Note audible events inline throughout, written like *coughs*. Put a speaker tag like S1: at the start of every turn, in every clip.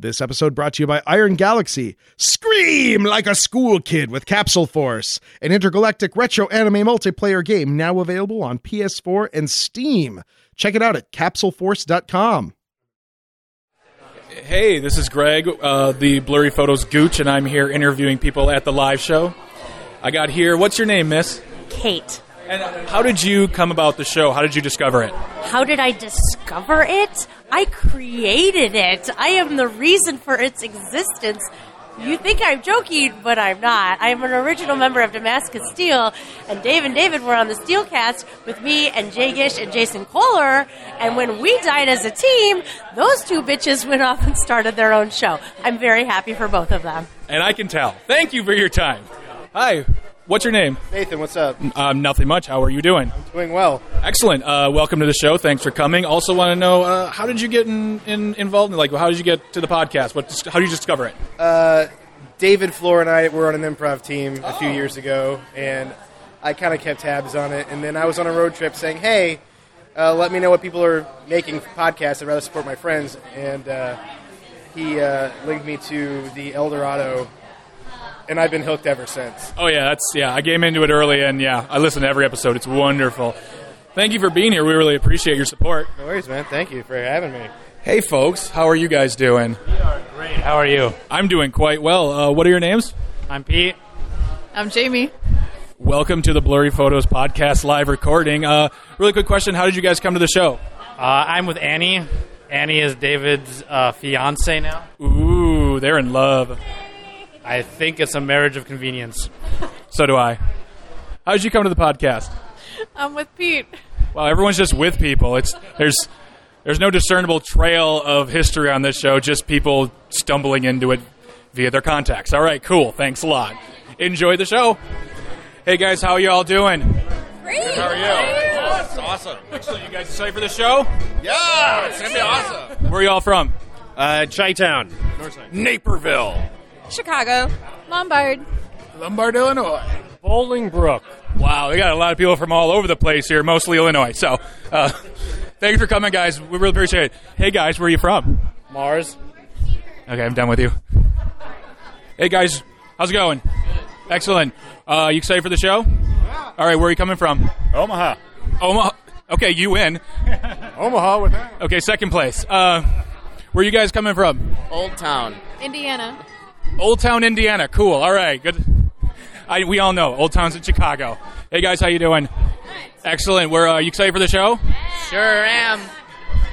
S1: This episode brought to you by Iron Galaxy. Scream like a school kid with Capsule Force, an intergalactic retro anime multiplayer game now available on PS4 and Steam. Check it out at capsuleforce.com.
S2: Hey, this is Greg, uh, the Blurry Photos Gooch, and I'm here interviewing people at the live show. I got here. What's your name, Miss?
S3: Kate.
S2: And how did you come about the show? How did you discover it?
S3: How did I discover it? I created it. I am the reason for its existence. You think I'm joking, but I'm not. I am an original member of Damascus Steel, and Dave and David were on the Steelcast with me and Jay Gish and Jason Kohler. And when we died as a team, those two bitches went off and started their own show. I'm very happy for both of them.
S2: And I can tell. Thank you for your time. Hi. What's your name?
S4: Nathan, what's up?
S2: Um, nothing much. How are you doing?
S4: I'm doing well.
S2: Excellent. Uh, welcome to the show. Thanks for coming. Also, want to know uh, how did you get in, in, involved? Like, how did you get to the podcast? What? How did you discover it?
S4: Uh, David Flora and I were on an improv team a few years ago, and I kind of kept tabs on it. And then I was on a road trip saying, "Hey, uh, let me know what people are making podcasts. I'd rather support my friends." And uh, he uh, linked me to the Eldorado, and I've been hooked ever since.
S2: Oh yeah, that's yeah. I came into it early, and yeah, I listened to every episode. It's wonderful. Thank you for being here. We really appreciate your support.
S4: No worries, man. Thank you for having me.
S2: Hey, folks, how are you guys doing?
S5: We are great. How are you?
S2: I'm doing quite well. Uh, what are your names?
S5: I'm Pete.
S6: I'm Jamie.
S2: Welcome to the Blurry Photos podcast live recording. Uh, really quick question: How did you guys come to the show?
S5: Uh, I'm with Annie. Annie is David's uh, fiance now.
S2: Ooh, they're in love.
S5: I think it's a marriage of convenience. *laughs*
S2: So do I. How did you come to the podcast?
S6: I'm with Pete.
S2: Well, everyone's just with people. It's there's there's no discernible trail of history on this show. Just people stumbling into it via their contacts. All right, cool. Thanks a lot. Enjoy the show. Hey guys, how are you all doing?
S6: Great.
S2: How are you? That's awesome. Excellent. You guys excited for the show?
S7: Yeah, it's gonna be awesome.
S2: Where are y'all from?
S7: Uh, Chi-town, Naperville.
S6: Chicago. Lombard.
S2: Lombard, Illinois.
S5: Bolingbrook.
S2: Wow, we got a lot of people from all over the place here, mostly Illinois. So, uh, thank you for coming, guys. We really appreciate it. Hey, guys, where are you from?
S5: Mars.
S2: Okay, I'm done with you. Hey, guys, how's it going? Excellent. Uh, you excited for the show? Yeah. All right, where are you coming from?
S7: Omaha.
S2: Omaha. Okay, you win.
S7: Omaha with that.
S2: Okay, second place. Uh, where are you guys coming from?
S7: Old Town.
S6: Indiana.
S2: Old Town, Indiana. Cool. All right, good. I, we all know Old Town's in Chicago. Hey guys, how you doing? Excellent. We're uh, you excited for the show?
S7: Sure am.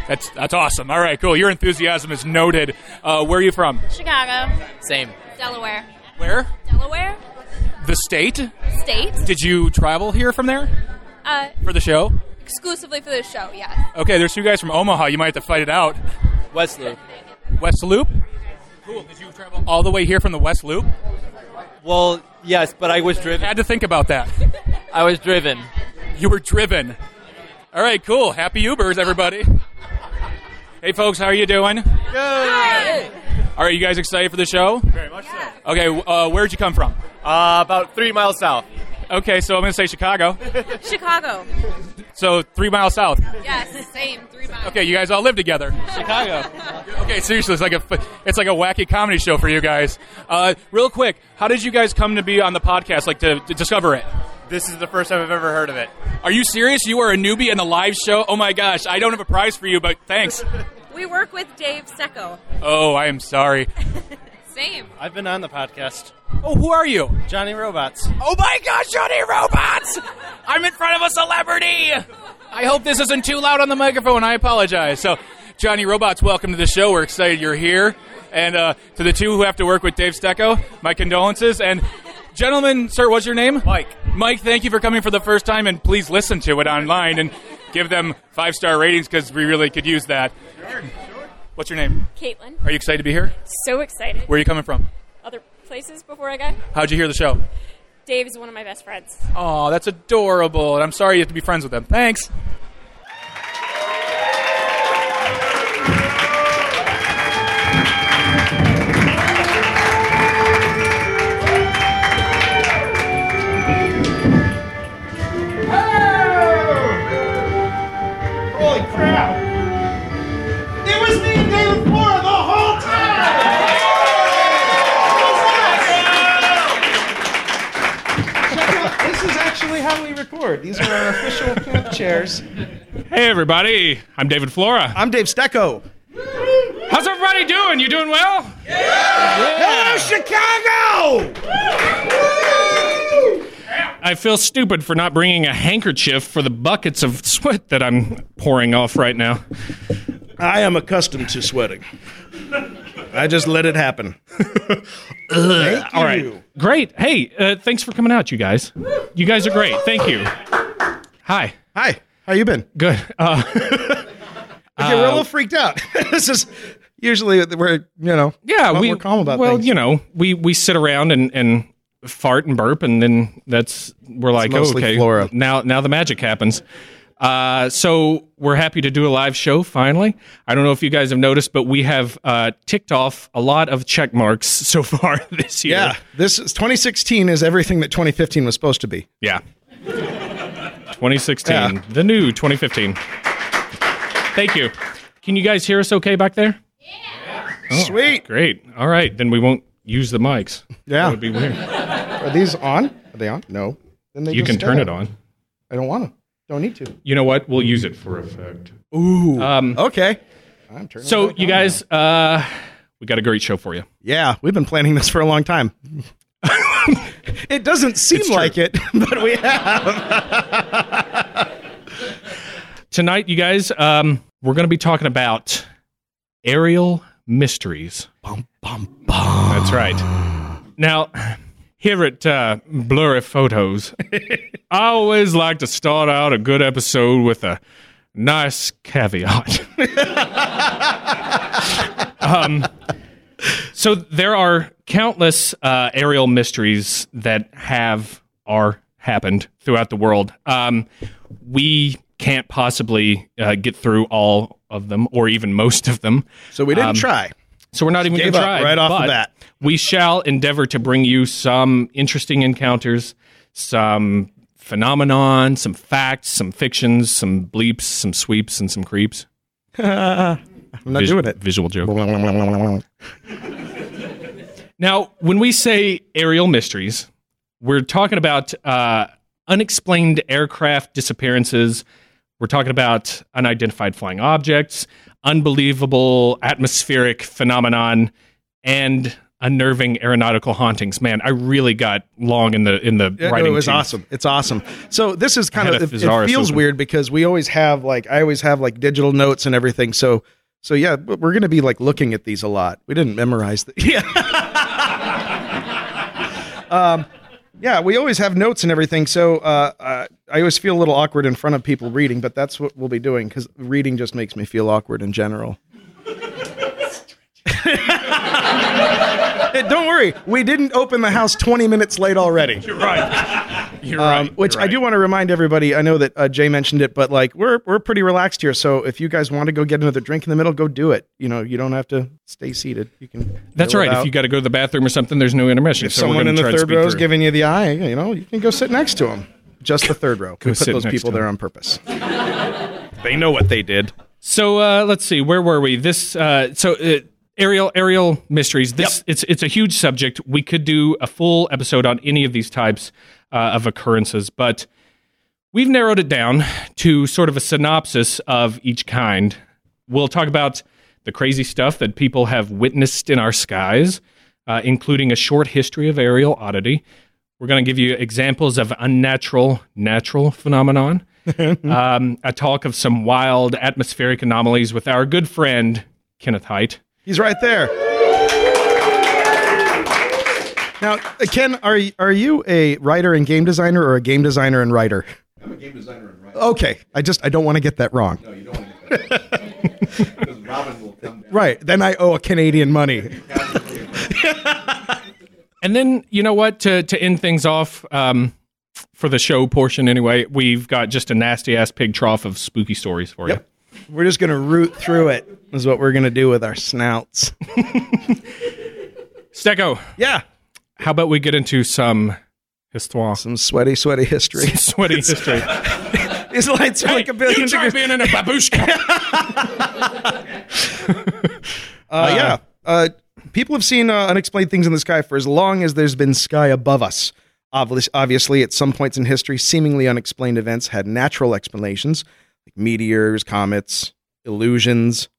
S2: That's that's awesome. All right, cool. Your enthusiasm is noted. Uh, where are you from?
S6: Chicago.
S7: Same.
S6: Delaware.
S2: Where?
S6: Delaware.
S2: The state.
S6: State.
S2: Did you travel here from there
S6: Uh,
S2: for the show?
S6: exclusively for the show, yes.
S2: Okay, there's two guys from Omaha. You might have to fight it out.
S7: West Loop.
S2: West Loop. Cool. Did you travel all the way here from the West Loop?
S8: Well, yes, but I was driven.
S2: I Had to think about that.
S8: I was driven.
S2: You were driven. All right, cool. Happy Ubers, everybody. Hey, folks, how are you doing?
S8: Good.
S2: All right, you guys excited for the show?
S8: Very much so.
S2: Okay, uh, where'd you come from?
S8: Uh, about three miles south.
S2: Okay, so I'm going to say Chicago.
S6: Chicago.
S2: So three miles south.
S6: Yes, same. Three miles.
S2: Okay, you guys all live together.
S8: Chicago.
S2: Okay, seriously, it's like a it's like a wacky comedy show for you guys. Uh, real quick, how did you guys come to be on the podcast? Like to, to discover it?
S8: This is the first time I've ever heard of it.
S2: Are you serious? You are a newbie in the live show? Oh my gosh, I don't have a prize for you, but thanks.
S6: We work with Dave Stecco.
S2: Oh, I am sorry. *laughs*
S6: Same.
S8: I've been on the podcast.
S2: Oh, who are you?
S8: Johnny Robots.
S2: Oh my gosh, Johnny Robots! I'm in front of a celebrity! I hope this isn't too loud on the microphone. I apologize. So, Johnny Robots, welcome to the show. We're excited you're here. And uh, to the two who have to work with Dave Stecco, my condolences. And, gentlemen, sir, what's your name?
S8: Mike.
S2: Mike, thank you for coming for the first time, and please listen to it online and give them five star ratings because we really could use that. What's your name?
S6: Caitlin.
S2: Are you excited to be here?
S6: So excited.
S2: Where are you coming from?
S6: Other places before I got?
S2: How'd you hear the show?
S6: Dave is one of my best friends.
S2: Oh, that's adorable. And I'm sorry you have to be friends with them. Thanks.
S1: These are our official camp chairs.
S9: Hey, everybody. I'm David Flora.
S1: I'm Dave Stecco.
S9: How's everybody doing? You doing well? Yeah!
S1: Hello, Chicago!
S9: I feel stupid for not bringing a handkerchief for the buckets of sweat that I'm pouring off right now.
S1: I am accustomed to sweating. I just let it happen. Thank *laughs*
S9: All right. Great. Hey, uh, thanks for coming out, you guys. You guys are great. Thank you. Hi.
S1: Hi. How you been?
S9: Good. Uh, *laughs*
S1: Okay, we're a little freaked out. *laughs* this is usually we're you know
S9: yeah, we,
S1: are calm about that.
S9: well,
S1: things.
S9: you know, we we sit around and and fart and burp, and then that's we're like, oh,
S1: mostly
S9: okay,
S1: Flora.
S9: now now the magic happens. Uh, so we're happy to do a live show finally. I don't know if you guys have noticed, but we have uh, ticked off a lot of check marks *laughs* so far this year.
S1: yeah, this is 2016 is everything that 2015 was supposed to be.
S9: Yeah. 2016,
S1: Yeah.
S9: the new 2015. Thank you. Can you guys hear us okay back there? Yeah.
S1: Sweet.
S9: Great. All right, then we won't use the mics.
S1: Yeah.
S9: That would be weird.
S1: Are these on? Are they on? No. Then they
S9: You
S1: just
S9: can turn it on.
S1: I don't want to. Don't need to.
S9: You know what? We'll use it for effect.
S1: Ooh.
S9: Um,
S1: okay. I'm turning.
S9: so you guys, uh, we got a great show for you.
S1: Yeah, we've been planning this for a long time. *laughs* it doesn't seem
S9: It's true.
S1: like it, *laughs* but we have.
S9: Tonight, you guys, um, we're going to be talking about aerial mysteries.
S1: Bum, bum, bum.
S9: That's right. Now, here at uh, Blurry Photos, I always like to start out a good episode with a nice caveat. *laughs* um, so there are countless uh, aerial mysteries that have or happened throughout the world. Um, we can't possibly uh, get through all of them, or even most of them.
S1: So we didn't
S9: Um,
S1: try.
S9: So we're not even going to try
S1: right off the bat.
S9: We shall endeavor to bring you some interesting encounters, some phenomenon, some facts, some fictions, some bleeps, some sweeps, and some creeps. *laughs*
S1: I'm not
S9: Vis-
S1: doing it.
S9: Visual joke. Now, when we say aerial mysteries, we're talking about uh, unexplained aircraft disappearances. We're talking about unidentified flying objects, unbelievable atmospheric phenomenon, and unnerving aeronautical hauntings. Man, I really got long in the in the
S1: Yeah, no,
S9: writing.
S1: it was
S9: tooth.
S1: awesome. It's awesome. So this is kind of it, it feels weird because we always have like I always have like digital notes and everything. So so yeah, we're going to be like looking at these a lot. We didn't memorize the *laughs* yeah. *laughs* um, yeah, we always have notes and everything. So uh, uh, I always feel a little awkward in front of people reading, but that's what we'll be doing because reading just makes me feel awkward in general. Don't worry, we didn't open the house 20 minutes late already.
S9: You're right. You're
S1: Um,
S9: right.
S1: which
S9: You're
S1: I do want to remind everybody. I know that uh, Jay mentioned it, but like we're we're pretty relaxed here. So if you guys want to go get another drink in the middle, go do it. You know, you don't have to stay seated. You can.
S9: That's right. If you got to go to the bathroom or something, there's no intermission.
S1: if
S9: so
S1: someone in the third row is giving you the eye, you know, you can go sit next to them. Just the third row. We put those people there on purpose. they know what they did.
S9: So uh, let's see, where were we? This uh, so uh, aerial aerial mysteries. This it's it's a huge subject. We could do a full episode on any of these types uh, of occurrences, but we've narrowed it down to sort of a synopsis of each kind. We'll talk about the crazy stuff that people have witnessed in our skies, uh, including a short history of aerial oddity. We're going to give you examples of unnatural natural phenomenon *laughs* um, a talk of some wild atmospheric anomalies with our good friend Kenneth Hite.
S1: He's right there. Now, uh, Ken, are y- are you a writer and game designer, or a game designer and writer? I'm a game designer and writer. Okay, I just I don't want to get that wrong. No, you don't want to get that Because *laughs* Robin will come down. Right, then I owe a Canadian money. *laughs* *laughs*
S9: And then you know what? To to end things off um, for the show portion, anyway, we've got just a nasty ass pig trough of spooky stories for
S1: Yep. We're just gonna root through it. Is what we're gonna do with our snouts. *laughs*
S9: Stecco,
S1: Yeah,
S9: how about we get into some histoire,
S1: some sweaty, sweaty history.
S9: sweaty history? *laughs*
S1: His lights are like a billion
S9: you try
S1: degrees.
S9: being in a babushka. *laughs*
S1: Uh, yeah. Uh, people have seen uh, unexplained things in the sky for as long as there's been sky above us. Obviously, at some points in history, seemingly unexplained events had natural explanations, meteors, comets, illusions,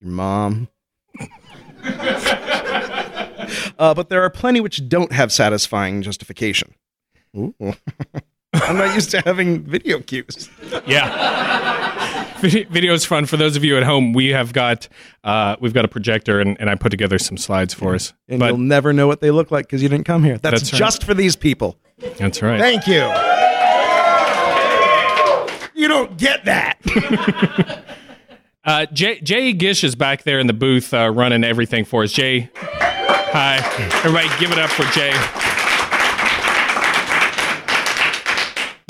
S1: your mom. *laughs* uh, but there are plenty which don't have satisfying justification. *laughs* I'm not used to having video cues.
S9: Yeah. Vid- Video is fun for those of you at home. We have got uh, we've got a projector, and, and I put together some slides for us.
S1: And
S9: but
S1: you'll never know what they look like because you didn't come here. That's,
S9: That's right.
S1: just for these people.
S9: that's right.
S1: Thank you. You don't get that. *laughs*
S9: Uh, Jay, Jay Gish is back there in the booth uh, running everything for us. Jay, hi. Everybody give it up for Jay.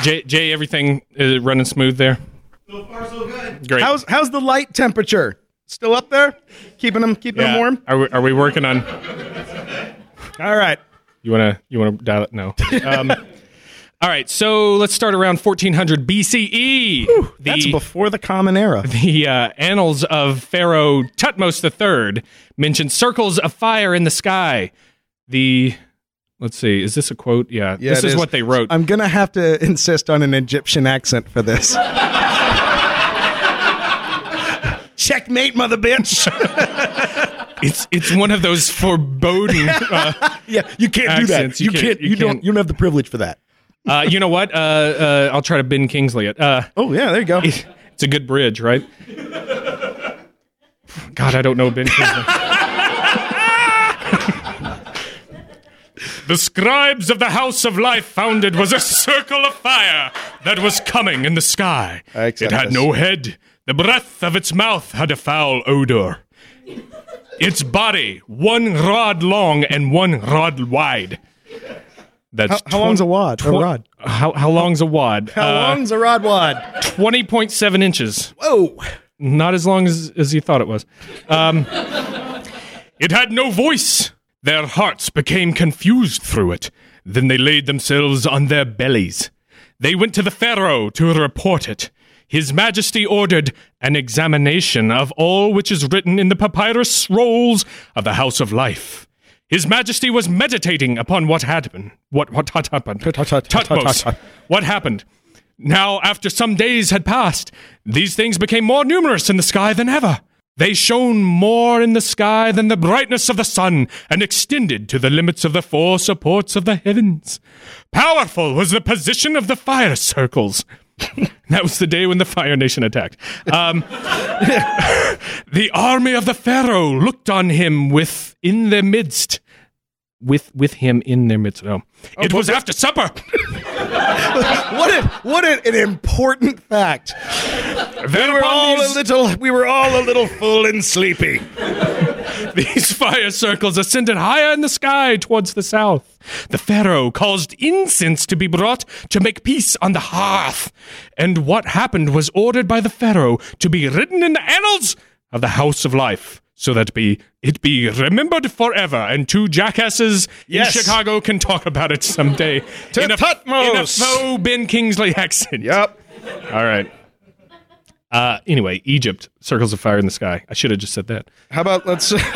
S9: Jay, Jay everything is running smooth there?
S1: So far, so good.
S9: Great.
S1: How's how's the light temperature? Still up there? Keeping them keeping them warm.
S9: Are we, are we working on?
S1: All right.
S9: You wanna you wanna dial it? No. *laughs* Um, all right. So let's start around 1400 BCE. the,
S1: That's before the Common Era. *laughs*
S9: the uh, annals of Pharaoh Thutmose III mention circles of fire in the sky. The let's see, is this a quote? Yeah,
S1: Yeah,
S9: this is what they wrote.
S1: I'm gonna have to insist on an Egyptian accent for this. *laughs* Checkmate, mother bitch. *laughs*
S9: it's it's one of those foreboding. Uh,
S1: yeah, you can't do that.
S9: You
S1: You,
S9: can't-
S1: can't.
S9: you
S1: You, don't.
S9: can't.
S1: You don't have the privilege for that.
S9: Uh, you know what? Uh, uh, I'll try to Ben Kingsley it. Uh,
S1: Oh yeah, there you go.
S9: it's a good bridge, right? God, I don't know Ben Kingsley. the scribes of the House of Life founded was a circle of fire that was coming in the sky. It had
S1: this.
S9: no head. The breath of its mouth had a foul odor. Its body, one rod long and one rod wide. That's
S1: How, how long's a wad? A rod.
S9: How, how long's a wad?
S1: How
S9: Uh,
S1: long's a rod wad?
S9: 20.7 inches.
S1: Whoa.
S9: Not as long as, as you thought it was. Um, it had no voice. Their hearts became confused through it. Then they laid themselves on their bellies. They went to the Pharaoh to report it. His Majesty ordered an examination of all which is written in the papyrus rolls of the House of Life. His Majesty was meditating upon what had happened. What what had happened? Thutmose. What happened? Now, after some days had passed, these things became more numerous in the sky than ever. They shone more in the sky than the brightness of the sun, and extended to the limits of the four supports of the heavens. Powerful was the position of the fire circles. *laughs* that was the day when the Fire Nation attacked. Um, *laughs* the army of the Pharaoh looked on him with in their midst. With with him in their midst. Oh, it was after supper. *laughs*
S1: What a, what an, an important fact.
S9: Then
S1: We were all a little. We were all a little full and sleepy.
S9: These fire circles ascended higher in the sky towards the south. The Pharaoh caused incense to be brought to make peace on the hearth. And what happened was ordered by the Pharaoh to be written in the annals of the House of Life. So that be it be remembered forever, and two jackasses
S1: Yes.
S9: in Chicago can talk about it someday
S1: To
S9: in, a,
S1: Thutmose.
S9: in a faux Ben Kingsley accent.
S1: Yep.
S9: All right. Uh, anyway, Egypt, circles of fire in the sky. I should have just said that.
S1: How about let's? *laughs* no, I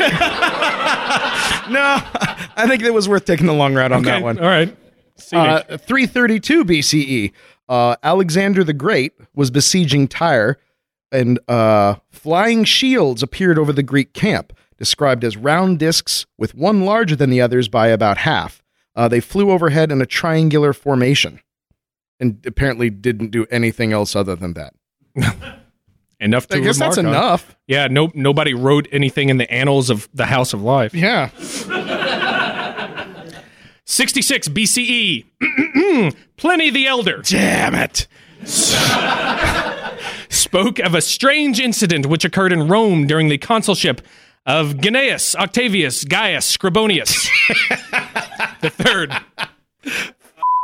S1: think it was worth taking the long route on that one.
S9: All right.
S1: Uh, 332 BCE, uh, Alexander the Great was besieging Tyre, and uh, flying shields appeared over the Greek camp, described as round discs with one larger than the others by about half. Uh, they flew overhead in a triangular formation, and apparently didn't do anything else other than that. *laughs*
S9: enough to
S1: I guess that's
S9: on.
S1: enough.
S9: Yeah, no, nobody wrote anything in the annals of the House of Life.
S1: Yeah.
S9: 66 BCE. *clears throat* Pliny the Elder
S1: Damn it.
S9: spoke of a strange incident which occurred in Rome during the consulship of Gnaeus Octavius Gaius Scribonius *laughs* the third.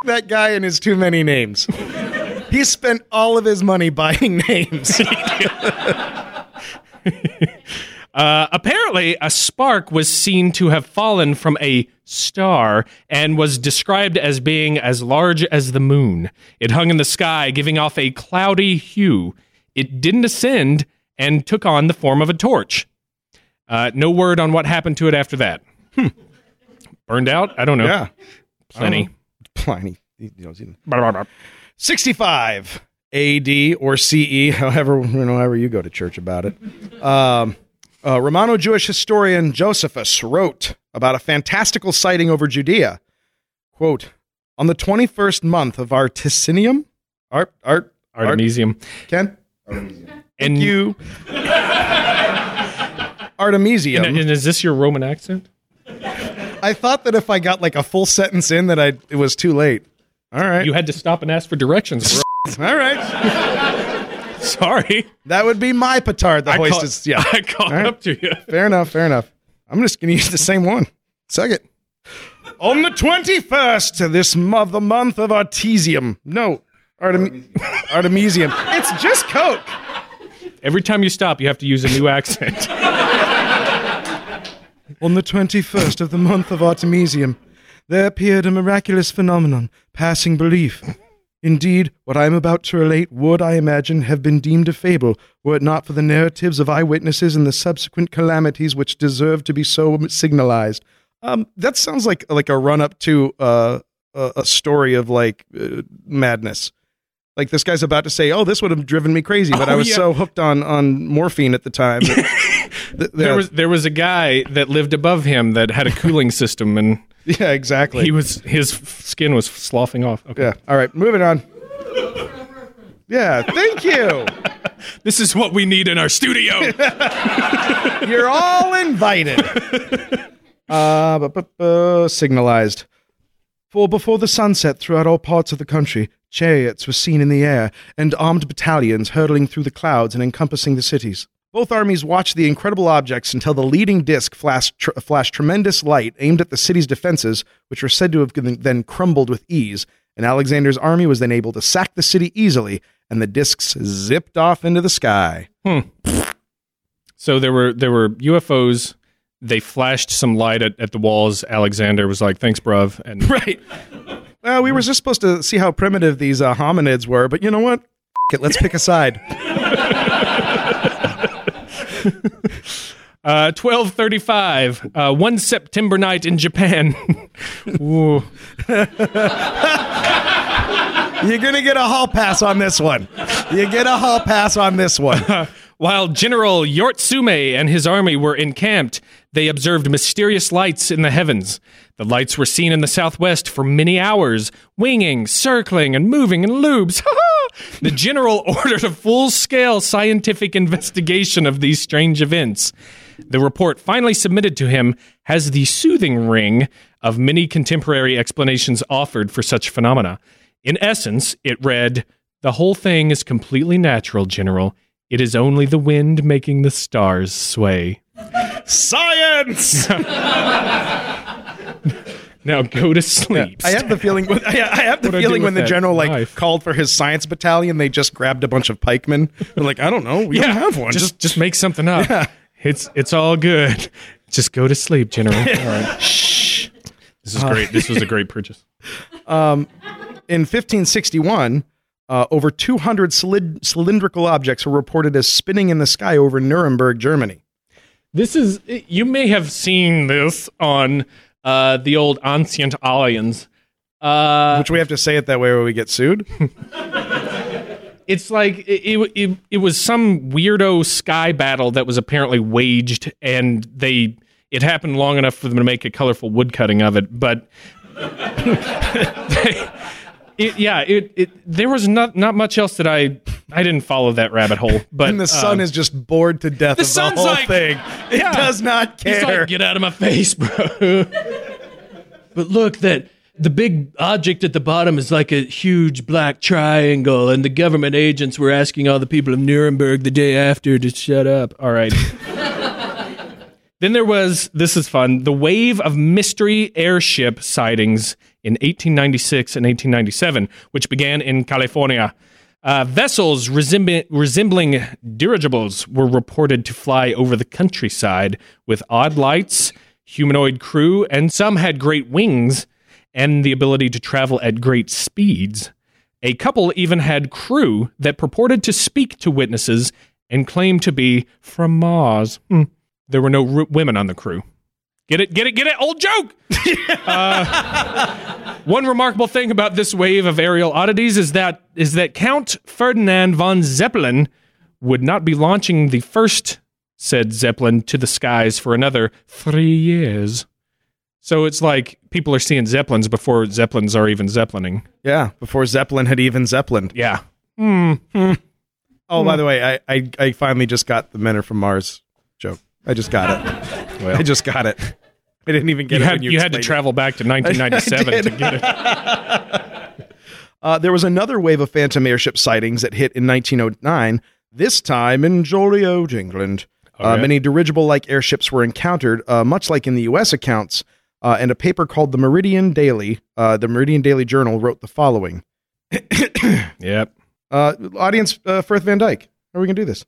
S1: That guy and his too many names. He spent all of his money buying *laughs* names. *laughs*
S9: Uh, apparently, a spark was seen to have fallen from a star and was described as being as large as the moon. It hung in the sky, giving off a cloudy hue. It didn't ascend and took on the form of a torch. Uh, no word on what happened to it after that. Hmm. Burned out? I don't know.
S1: yeah.
S9: Plenty. *laughs*
S1: decline. He, he knows he- 65 AD or CE, however you know, however you go to church about it. Um, uh, Romano Jewish historian Josephus wrote about a fantastical sighting over Judea. Quote: On the twenty-first month of Artisinium, Art, Art,
S9: Artemisium.
S1: Ken,
S9: Artemisium.
S1: And, you. *laughs* Artemisium.
S9: and, and is this your Roman accent?
S1: I thought that if I got like a full sentence in, that I it was too late. All right,
S9: You had to stop and ask for directions. Bro. *laughs*
S1: all right. *laughs*
S9: Sorry.
S1: That would be my petard. The
S9: I
S1: hoist
S9: caught-
S1: is yeah. *laughs*
S9: I caught
S1: right.
S9: up to you.
S1: Fair enough. Fair enough. I'm just going to use the same one. Suck it. On the 21st, of this month, the month of Artesium. No, Artem- Artemisium. It's just Coke.
S9: Every time you stop, you have to use a new accent.
S1: On the 21st of the month of Artemisium, there appeared a miraculous phenomenon, passing belief. Indeed, what I am about to relate would, I imagine, have been deemed a fable, were it not for the narratives of eyewitnesses and the subsequent calamities which deserve to be so signalized. Um, that sounds like like a run up to uh, a, a story of like uh, madness. Like this guy's about to say, "Oh, this would have driven me crazy," but
S9: Oh,
S1: I was
S9: yeah.
S1: so hooked on on morphine at the time. that- *laughs*
S9: There was there was a guy that lived above him that had a cooling system, and *laughs*
S1: yeah, exactly.
S9: he was his skin was sloughing off. Okay.
S1: Yeah. All right. Moving on. Yeah. Thank you. *laughs*
S9: This is what we need in our studio. *laughs*
S1: You're all invited. Uh, bu- bu- bu- signalized. For before the sunset throughout all parts of the country, chariots were seen in the air, and armed battalions hurtling through the clouds and encompassing the cities. Both armies watched the incredible objects until the leading disc flashed, tr- flashed tremendous light aimed at the city's defenses, which were said to have then crumbled with ease. And Alexander's army was then able to sack the city easily, and the discs zipped off into the sky. Hmm.
S9: so there were there were UFOs. They flashed some light at, at the walls. Alexander was like, "Thanks, bruv," and *laughs*
S1: Right. Well, we were just supposed to see how primitive these uh, hominids were, but you know what? F- it, let's pick a side. *laughs* *laughs*
S9: Uh, 1235, uh, one September night in Japan. *laughs* Ooh. *laughs*
S1: You're gonna get a hall pass on this one. You get a hall pass on this one.
S9: While General Yoritsume and his army were encamped, they observed mysterious lights in the heavens. The lights were seen in the southwest for many hours, winging, circling, and moving in loops. *laughs* the general ordered a full scale scientific investigation of these strange events. The report finally submitted to him has the soothing ring of many contemporary explanations offered for such phenomena. In essence, it read The whole thing is completely natural, General. It is only the wind making the stars sway.
S1: Science. *laughs*
S9: Now go to sleep.
S1: I have the feeling. I I have the
S9: What'd I do
S1: feeling when the general like
S9: knife?
S1: called for his science battalion, they just grabbed a bunch of pikemen. They're like, I don't know, we don't have one.
S9: Just just make something up. It's it's all good. Just go to sleep, General. *laughs* All right. Shh. This is great. This was a great purchase. *laughs*
S1: in 1561, uh, over 200 cylid- cylindrical objects were reported as spinning in the sky over Nuremberg, Germany.
S9: This is you may have seen this on uh, the old Ancient Aliens. Uh,
S1: Which we have to say it that way or we get sued. *laughs*
S9: it's like it, it, it, it was some weirdo sky battle that was apparently waged and they it happened long enough for them to make a colorful woodcutting of it but *laughs* it, yeah it, it there was not not much else that i i didn't follow that rabbit hole *laughs* but
S1: and the sun
S9: um,
S1: is just bored to death
S9: the
S1: of the
S9: sun's
S1: whole
S9: like-
S1: thing. It
S9: Yeah.
S1: does not care.
S9: like get out of my face bro *laughs* but look that the big object at the bottom is like a huge black triangle, and the government agents were asking all the people of Nuremberg the day after to shut up. All right. *laughs* then there was this is fun the wave of mystery airship sightings in 1896 and 1897, which began in California. Uh, vessels resembling, dirigibles were reported to fly over the countryside with odd lights, humanoid crew, and some had great wings and the ability to travel at great speeds. A couple even had crew that purported to speak to witnesses and claimed to be from Mars. Hmm. There were no r- women on the crew. Get it, get it, get it. Old joke. *laughs* Uh, one remarkable thing about this wave of aerial oddities is that is that Count Ferdinand von Zeppelin would not be launching the first said Zeppelin to the skies for another three years. So it's like people are seeing Zeppelins before Zeppelins are even Zeppelining.
S1: Yeah, before Zeppelin had even Zeppelined.
S9: Yeah. Hmm.
S1: Oh, by the way, I, I I finally just got the Men are from Mars joke. I just got it.
S9: Well.
S1: I just got it. I didn't even get
S9: You
S1: it.
S9: had
S1: when
S9: you,
S1: you,
S9: had to
S1: it.
S9: travel back to 1997 *laughs*
S1: I
S9: to get it. *laughs*
S1: Uh, there was another wave of Phantom airship sightings that hit in 1909. This time in Joliet, England. Uh, many dirigible-like airships were encountered, uh, much like in the U.S. accounts. Uh, and a paper called the Meridian Daily, uh, the Meridian Daily Journal, wrote the following. *coughs*
S9: Yep.
S1: Uh, audience, uh, Firth Van Dyke, how are we gonna do this?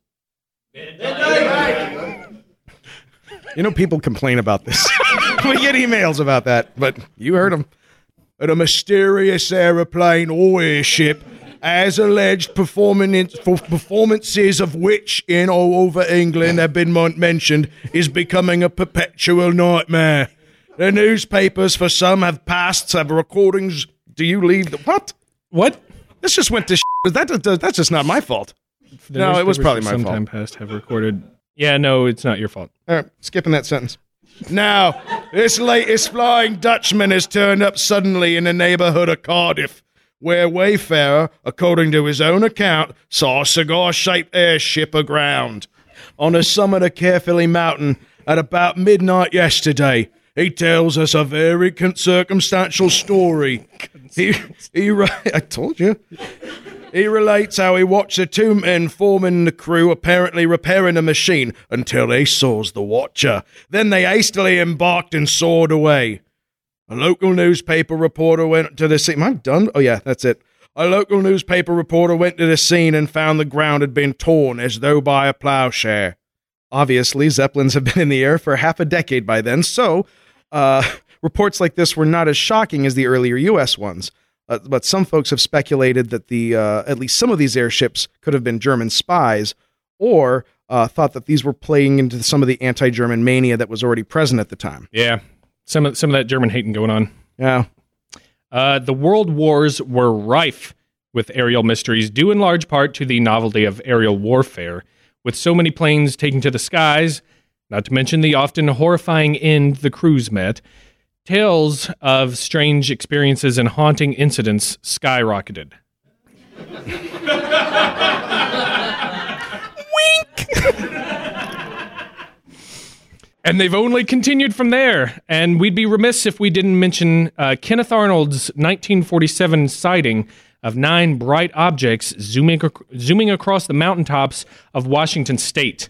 S1: You know, people complain about this. *laughs* we get emails about that, but you heard them. A mysterious aeroplane or airship, as alleged performing for performances of which in all over England have been mentioned, is becoming a perpetual nightmare. The newspapers, for some, have passed have recordings. Do you leave the what?
S9: What?
S1: This just went to. Sh- that, that- that's just not my fault.
S9: The
S1: No, it was probably my
S9: some
S1: fault.
S9: time past have recorded. Yeah, no, it's not your fault.
S1: All right, skipping that sentence. Now, this latest Flying Dutchman has turned up suddenly in the neighborhood of Cardiff, where Wayfarer, according to his own account, saw a cigar shaped airship aground on the summit of Caerphilly Mountain at about midnight yesterday. He tells us a very circumstantial story. He, he, ri- I told you. He relates how he watched the two men forming the crew apparently repairing a machine until they saws the watcher. Then they hastily embarked and soared away. A local newspaper reporter went to the scene. Am I done? Oh, yeah, that's it. A local newspaper reporter went to the scene and found the ground had been torn as though by a plowshare. Obviously, Zeppelins have been in the air for half a decade by then, so uh, *laughs* reports like this were not as shocking as the earlier U.S. ones. Uh, but some folks have speculated that the uh, at least some of these airships could have been German spies, or uh, thought that these were playing into some of the anti-German mania that was already present at the time.
S9: Yeah, some of some of that German hating going on.
S1: Yeah,
S9: Uh, the world wars were rife with aerial mysteries, due in large part to the novelty of aerial warfare. With so many planes taking to the skies, not to mention the often horrifying end the crews met, tales of strange experiences and haunting incidents skyrocketed. *laughs* Wink! And they've only continued from there. And we'd be remiss if we didn't mention uh, Kenneth Arnold's 1947 sighting of nine bright objects zooming, ac- zooming across the mountaintops of Washington state.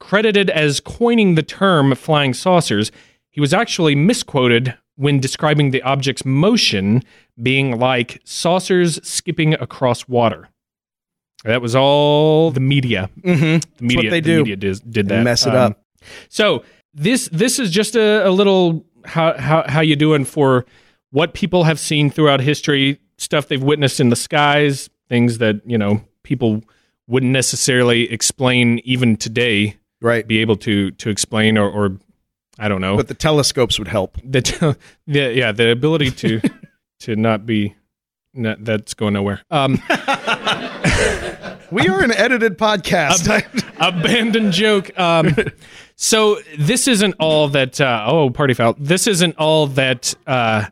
S9: Credited as coining the term flying saucers, he was actually misquoted when describing the object's motion being like saucers skipping across water. That was all the media.
S1: mm-hmm.
S9: The media,
S1: they
S9: the
S1: do.
S9: media does, did that.
S1: Mess it
S9: Um,
S1: up.
S9: So this this is just a, a little how how how you doing for what people have seen throughout history, stuff they've witnessed in the skies, things that you know people wouldn't necessarily explain even today.
S1: Right.
S9: Be able to to explain or, or I don't know.
S1: But the telescopes would help.
S9: the, t- the yeah the ability to *laughs* to not be not, that's going nowhere. Um,
S1: We are an edited podcast.
S9: abandoned joke. Um, so this isn't all that. Uh, oh, party foul. This isn't all that uh,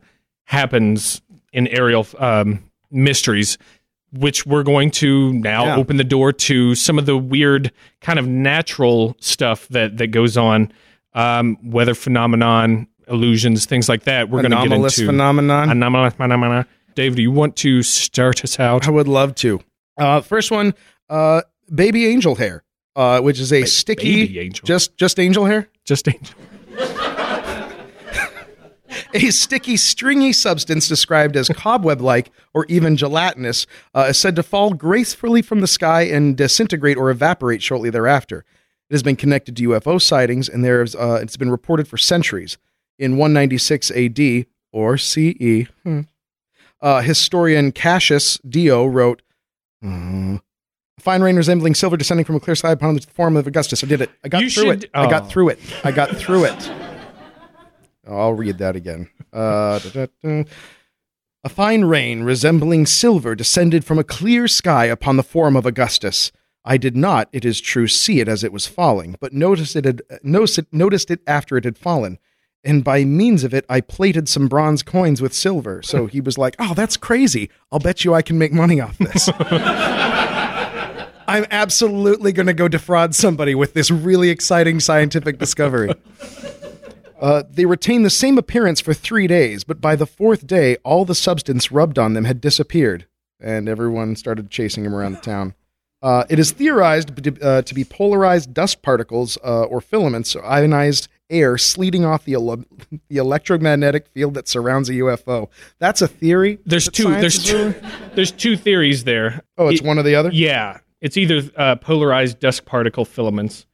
S9: happens in aerial um, mysteries, which we're going to now
S1: Yeah.
S9: open the door to some of the weird kind of natural stuff that that goes on, um, weather phenomenon, illusions, things like that. We're going to get into
S1: phenomenon.
S9: anomalous phenomena. Dave, do you want to start us out?
S1: I would love to. Uh, first one, uh, baby angel hair, uh, which is a sticky,
S9: baby angel.
S1: just just angel hair,
S9: Just angel. *laughs*
S1: a sticky, stringy substance described as cobweb-like or even gelatinous, uh, is said to fall gracefully from the sky and disintegrate or evaporate shortly thereafter. It has been connected to UFO sightings, and there's uh, it's been reported for centuries. In 196 AD or CE, hmm, uh, historian Cassius Dio wrote, "Hmm, "Fine rain resembling silver descending from a clear sky upon the form of Augustus." I did it. I got
S9: You
S1: through
S9: should-
S1: it. I
S9: oh.
S1: got through it. I got through it. I'll read that again. Uh, da, da, da. A fine rain resembling silver descended from a clear sky upon the form of Augustus. I did not, it is true, see it as it was falling, but noticed it, had, noticed it, noticed it after it had fallen. And by means of it, I plated some bronze coins with silver. So *laughs* he was like, Oh, that's crazy. I'll bet you I can make money off this. *laughs* I'm absolutely going to go defraud somebody with this really exciting scientific discovery. *laughs* Uh, they retained the same appearance for three days, but by the fourth day, all the substance rubbed on them had disappeared, and everyone started chasing him around the town. Uh, it is theorized to, uh, to be polarized dust particles uh, or filaments, or ionized air sleeting off the, ele- *laughs* the electromagnetic field that surrounds a UFO. That's a theory.
S9: There's two. There's two. There's two theories there.
S1: Oh, it's
S9: It-
S1: one or the other.
S9: Yeah, it's either uh, polarized dust particle filaments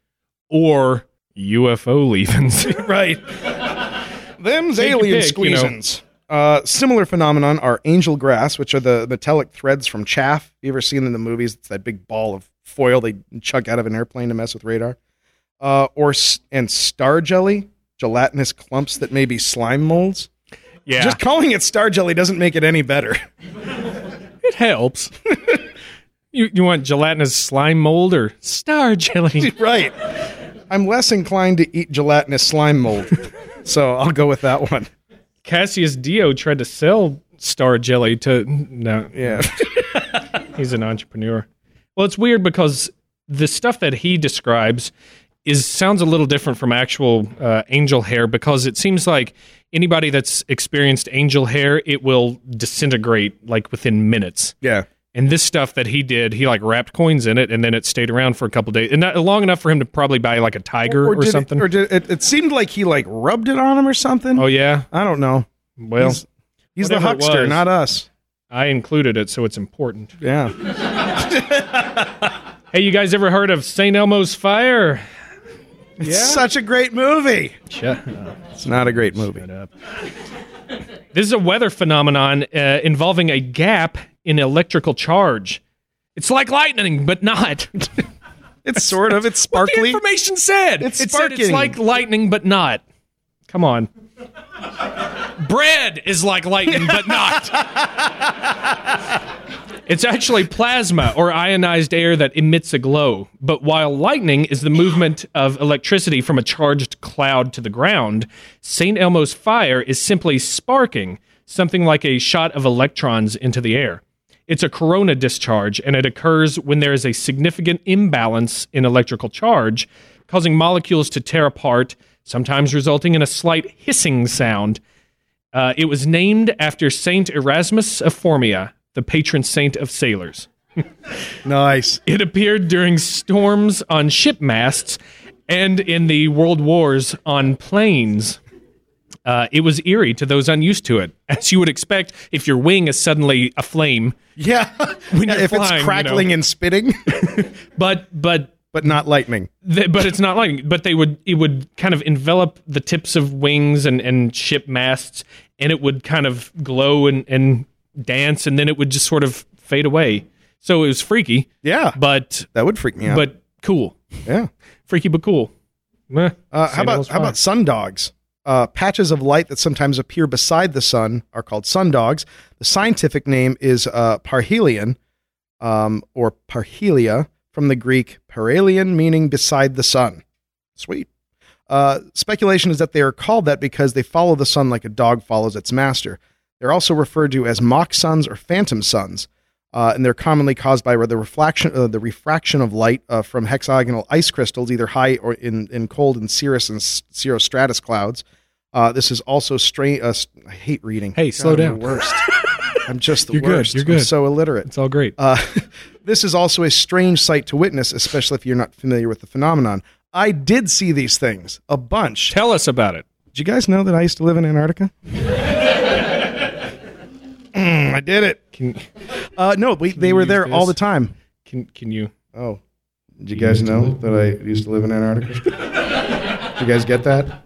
S9: or UFO leavings. *laughs*
S1: right. *laughs* Them's
S9: Take
S1: alien
S9: pick, you know.
S1: squeezins. Uh, similar phenomenon are angel grass, which are the metallic threads from chaff. You ever seen in the movies? It's that big ball of foil they chuck out of an airplane to mess with radar. Uh, or and star jelly, gelatinous clumps that may be slime molds.
S9: yeah,
S1: Just calling it star jelly doesn't make it any better. *laughs*
S9: it helps. you you want gelatinous slime mold or star jelly? *laughs*
S1: right. I'm less inclined to eat gelatinous slime mold, *laughs* so I'll go with that one.
S9: Cassius Dio tried to sell star jelly to no.
S1: Yeah. *laughs*
S9: He's an entrepreneur. Well, it's weird because the stuff that he describes is sounds a little different from actual uh, angel hair because it seems like anybody that's experienced angel hair, it will disintegrate like within minutes.
S1: yeah.
S9: And this stuff that he did, he like wrapped coins in it, and then it stayed around for a couple days, and not long enough for him to probably buy like a tiger or,
S1: did
S9: something.
S1: It, or did it, it seemed like he like rubbed it on him or something.
S9: oh yeah,
S1: I don't know.
S9: well,
S1: he's, he's the huckster,
S9: was.
S1: not us.
S9: I included it, so it's important.
S1: Yeah. *laughs*
S9: Hey, you guys ever heard of Saint Elmo's Fire?
S1: It's such a great movie.
S9: Shut up.
S1: It's not a great movie.
S9: This is a weather phenomenon uh, involving a gap in electrical charge. It's like lightning, but not. *laughs*
S1: It's sort of. It's *laughs*
S9: What the
S1: sparkly.
S9: information said.
S1: It's
S9: it said it's like lightning, but not. Come on. Bread is like lightning, but not. *laughs* It's actually plasma or ionized air that emits a glow. But while lightning is the movement of electricity from a charged cloud to the ground, St. Elmo's fire is simply sparking, something like a shot of electrons into the air. It's a corona discharge, and it occurs when there is a significant imbalance in electrical charge, causing molecules to tear apart, sometimes resulting in a slight hissing sound. Uh, it was named after Saint Erasmus of Formia, the patron saint of sailors. *laughs*
S1: Nice.
S9: It appeared during storms on ship masts and in the world wars on planes. Uh, it was eerie to those unused to it, *laughs* as you would expect if your wing is suddenly aflame.
S1: Yeah. *laughs*
S9: When you're
S1: if
S9: flying,
S1: it's
S9: you know.
S1: crackling and spitting, *laughs*
S9: But but
S1: but not lightning.
S9: But it's not lightning. But they would it would kind of envelop the tips of wings and, and ship masts, and it would kind of glow and, and dance, and then it would just sort of fade away. So it was freaky,
S1: Yeah.
S9: but
S1: That would freak me out.
S9: but cool,
S1: yeah.
S9: freaky but cool.
S1: Uh, how about how about sundogs? Uh, patches of light that sometimes appear beside the sun are called sundogs. The scientific name is uh, parhelion, um, or parhelia, from the Greek parhelion, meaning beside the sun. Sweet. Uh, speculation is that they are called that because they follow the sun like a dog follows its master. They're also referred to as mock suns or phantom suns, uh, and they're commonly caused by the reflection, uh, the refraction of light uh, from hexagonal ice crystals, either high or in, in cold and cirrus and cirrostratus clouds. Uh, this is also strange. Uh, I hate reading.
S9: Hey, slow
S1: I'm
S9: down.
S1: The worst. *laughs* I'm just the
S9: You're good,
S1: worst.
S9: you're
S1: I'm
S9: good.
S1: so illiterate.
S9: It's all great.
S1: Uh, *laughs* this is also a strange sight to witness, especially if you're not familiar with the phenomenon. I did see these things a bunch.
S9: Tell us about it.
S1: Did you guys know that I used to live in Antarctica? *laughs* Mm, I did it.
S9: Can
S1: Uh, no, we, they were there all the time.
S9: can can you?
S1: Oh, did you guys know that I used to live in Antarctica? *laughs* did you guys get that?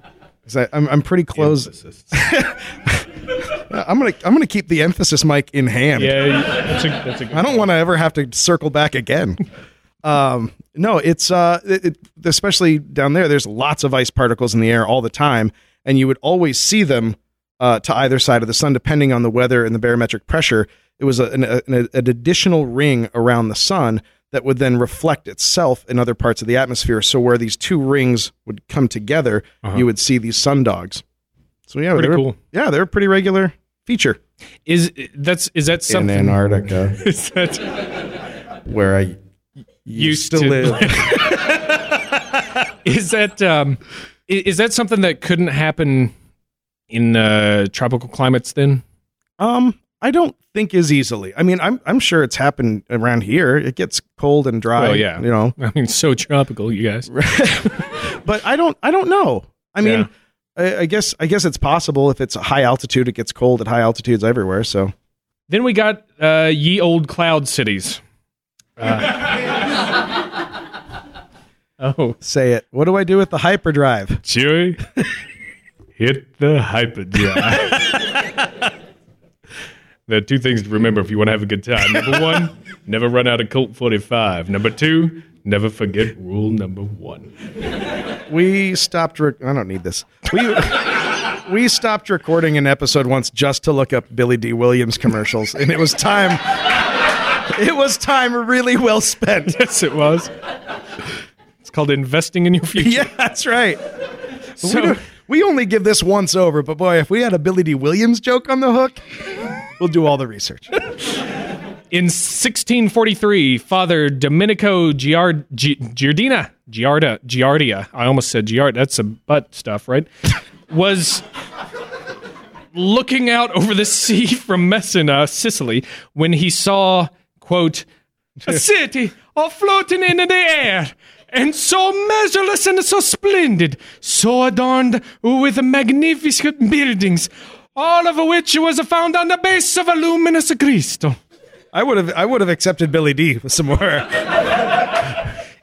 S1: I, I'm I'm pretty close. *laughs* I'm gonna I'm gonna keep the emphasis mic in hand.
S9: yeah, that's a that's a. Good
S1: I don't want to ever have to circle back again. *laughs* Um, no, it's uh, it, it, especially down there. There's lots of ice particles in the air all the time, and you would always see them uh, to either side of the sun, depending on the weather and the barometric pressure. It was a, an, a- an additional ring around the sun that would then reflect itself in other parts of the atmosphere. So where these two rings would come together, you would see these sundogs. So yeah,
S9: Uh-huh. Pretty
S1: they were,
S9: cool.
S1: Yeah, they're a pretty regular feature
S9: Is that's is that something?
S1: in Antarctica, *laughs*
S9: Is that
S1: where I
S9: used
S1: to live. *laughs*
S9: is that um, is that something that couldn't happen in uh, tropical climates? Then
S1: Um, I don't think as easily. I mean, I'm I'm sure it's happened around here. It gets cold and dry.
S9: Well, yeah.
S1: you know. *laughs*
S9: I mean, so tropical, you guys. *laughs*
S1: But I don't I don't know. I mean, I, I guess I guess it's possible if it's a high altitude, it gets cold at high altitudes everywhere. So
S9: Then we got uh, ye old cloud cities. Uh, *laughs* oh,
S1: say it. What do I do with the hyperdrive?
S9: Chewie, hit the hyperdrive. there are two things to remember if you want to have a good time. Number one, never run out of Colt 45. Number two, never forget rule number one.
S1: We stopped. Rec- I don't need this. We *laughs* we stopped recording an episode once just to look up Billy Dee Williams commercials, and it was time. It was time really well spent.
S9: Yes, it was. It's called investing in your future. *laughs*
S1: Yeah, that's right.
S9: So-
S1: we only give this once over, but boy, if we had a Billy Dee Williams joke on the hook, we'll do all the research.
S9: In 1643, Father Domenico Giard- Gi- Giardina, Giarda, Giardia, I almost said Giard, that's some butt stuff, right? Was looking out over the sea *laughs* from Messina, Sicily, when he saw, quote, a city all floating in the air, and so measureless and so splendid, so adorned with magnificent buildings, all of which was found on the base of a luminous crystal.
S1: I would have I would have accepted Billy Dee with some more. *laughs*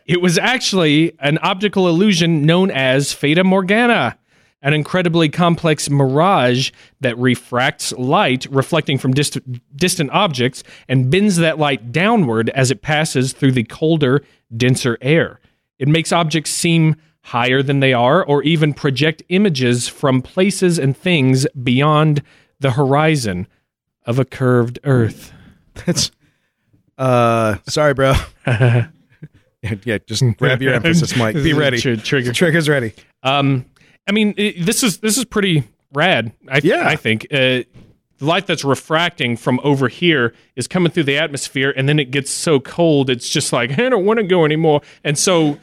S9: It was actually an optical illusion known as Fata Morgana, an incredibly complex mirage that refracts light reflecting from dist- distant objects and bends that light downward as it passes through the colder, denser air. It makes objects seem higher than they are or even project images from places and things beyond the horizon of a curved earth.
S1: That's uh sorry, bro. *laughs* yeah, yeah, just grab your emphasis, *laughs* Mike. Be ready.
S9: Tr- trigger.
S1: Trigger's ready.
S9: Um, I mean, i this is this is pretty rad. I,
S1: Yeah.
S9: I think uh, the light that's refracting from over here is coming through the atmosphere, and then it gets so cold, it's just like I don't want to go anymore. And so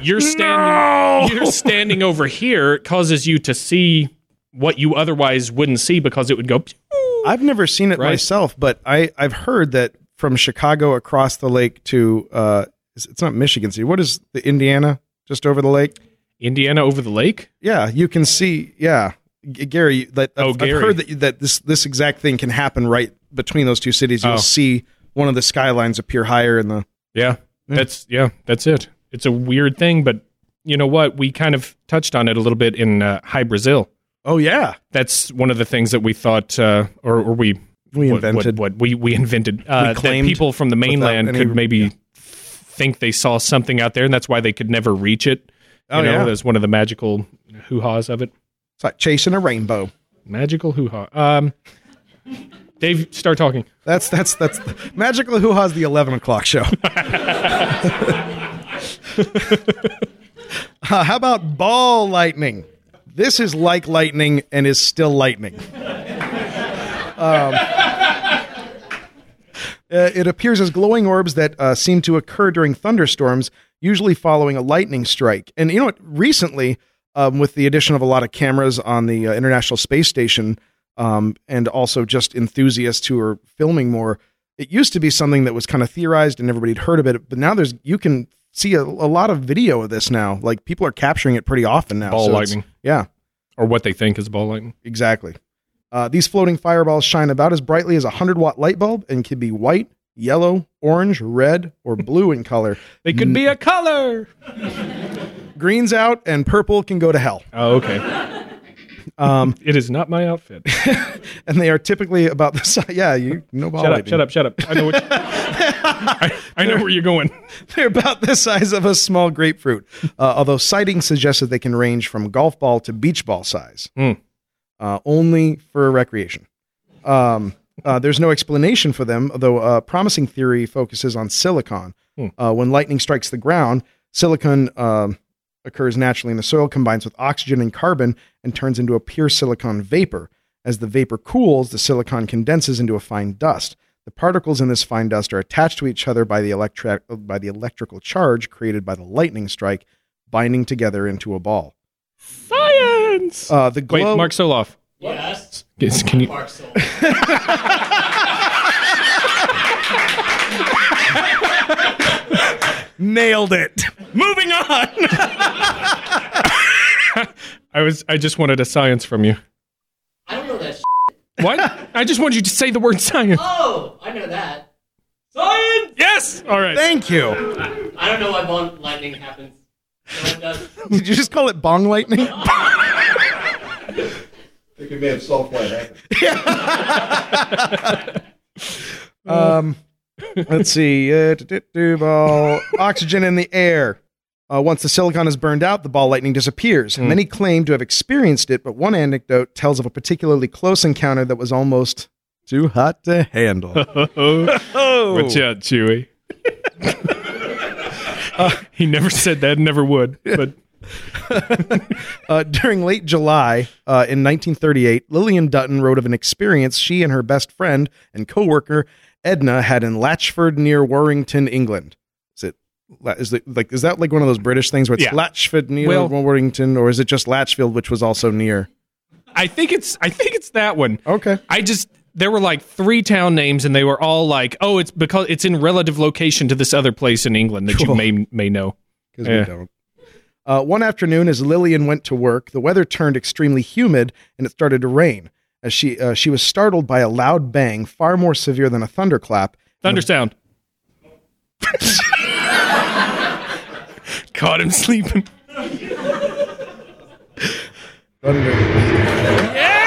S9: you're standing, no! you're standing over here, it causes you to see what you otherwise wouldn't see because it would go. *laughs*
S1: I've never seen it
S9: Right.
S1: myself, but I I've heard that from Chicago across the lake to uh it's it's not Michigan City. What is the Indiana just over the lake?
S9: Indiana over the lake.
S1: Yeah, you can see. Yeah, G- Gary. That
S9: Oh,
S1: I've,
S9: Gary.
S1: I've heard that that this this exact thing can happen right between those two cities. You'll
S9: Oh.
S1: see one of the skylines appear higher in the.
S9: Yeah, that's yeah, that's it. It's a weird thing, but you know what? We kind of touched on it a little bit in uh, Hy-Brasil.
S1: Oh yeah,
S9: That's one of the things that we thought, uh, or, or we
S1: We
S9: what-
S1: invented.
S9: what, what we we invented uh, that people from the mainland
S1: any-
S9: could maybe think they saw something out there, and that's why they could never reach it. You
S1: Oh,
S9: know,
S1: yeah.
S9: that's one of the magical hoo ha's of it.
S1: It's like chasing a rainbow.
S9: Magical hoo ha. Um, Dave, start talking.
S1: That's that's that's magical. hoo ha's the eleven o'clock show? *laughs* Uh, how about ball lightning? This is like lightning and is still lightning. Um, uh, it appears as glowing orbs that uh, seem to occur during thunderstorms, usually following a lightning strike. And you know what? Recently, um, with the addition of a lot of cameras on the uh, International Space Station, um, and also just enthusiasts who are filming more, it used to be something that was kind of theorized and everybody'd heard of it. But now there's you can see a, a lot of video of this now. Like people are capturing it pretty often now.
S9: Ball
S1: So
S9: lightning.
S1: Yeah,
S9: Or what they think is ball lightning.
S1: exactly. Uh, these floating fireballs shine about as brightly as a 100 watt light bulb and can be white, yellow, orange, red, or blue in color. *laughs*
S9: They could be a color. *laughs*
S1: Green's out and purple can go to hell.
S9: Oh, okay. *laughs* Um, it is not my outfit. *laughs*
S1: And they are typically about the size. Yeah, you no ball
S9: Shut up! Shut up! Shut up! I know what. I, I know where you're going. *laughs*
S1: They're about the size of a small grapefruit, uh, although sightings suggest that they can range from golf ball to beach ball size,
S9: Hmm.
S1: uh, only for recreation. Um, uh, there's no explanation for them, though a promising theory focuses on silicon. Uh, when lightning strikes the ground, silicon um, occurs naturally in the soil, combines with oxygen and carbon, and turns into a pure silicon vapor. As the vapor cools, the silicon condenses into a fine dust. The particles in this fine dust are attached to each other by the, electri- by the electrical charge created by the lightning strike, binding together into a ball.
S9: Science.
S1: Uh, the
S9: Wait, Mark Soloff.
S10: Yes.
S9: Yes, Can you? *laughs*
S10: Mark Soul.
S1: Nailed it. Moving on. *laughs*
S9: I was. I just wanted a science from you.
S10: I don't know that. Sh-
S9: What? *laughs* I just wanted you to say the word science.
S10: oh, I know that. Science.
S9: Yes. All right.
S1: Thank you.
S10: I don't know why bone lightning happens. No one does. *laughs*
S1: Did you just call it bong lightning?
S11: I think we may have solved why it happened.
S1: Um, let's see. Uh, ball. Oxygen in the air. Uh, once the silicon is burned out, the ball lightning disappears. Many claim to have experienced it, but one anecdote tells of a particularly close encounter that was almost too hot to handle. *laughs*
S9: Watch out, Chewie. *laughs* he never said that, never would. But *laughs*
S1: Uh, during late July uh, in 1938, Lillian Dutton wrote of an experience she and her best friend and coworker Edna had in Latchford near Warrington, England. Is it is it like is that like one of those British things where it's
S9: Yeah.
S1: Latchford near
S9: Well-
S1: Warrington, or is it just Latchfield, which was also near?
S9: I think it's. I think it's that one.
S1: Okay.
S9: I just there were like three town names, and they were all like, "Oh, it's because it's in relative location to this other place in England that
S1: Cool.
S9: you may may know."
S1: because
S9: Yeah.
S1: we don't. Uh, one afternoon, as Lillian went to work, the weather turned extremely humid and it started to rain. As she uh, she was startled by a loud bang, far more severe than a thunderclap.
S9: Thunder sound. *laughs* Caught him sleeping.
S1: Thunder. Yeah!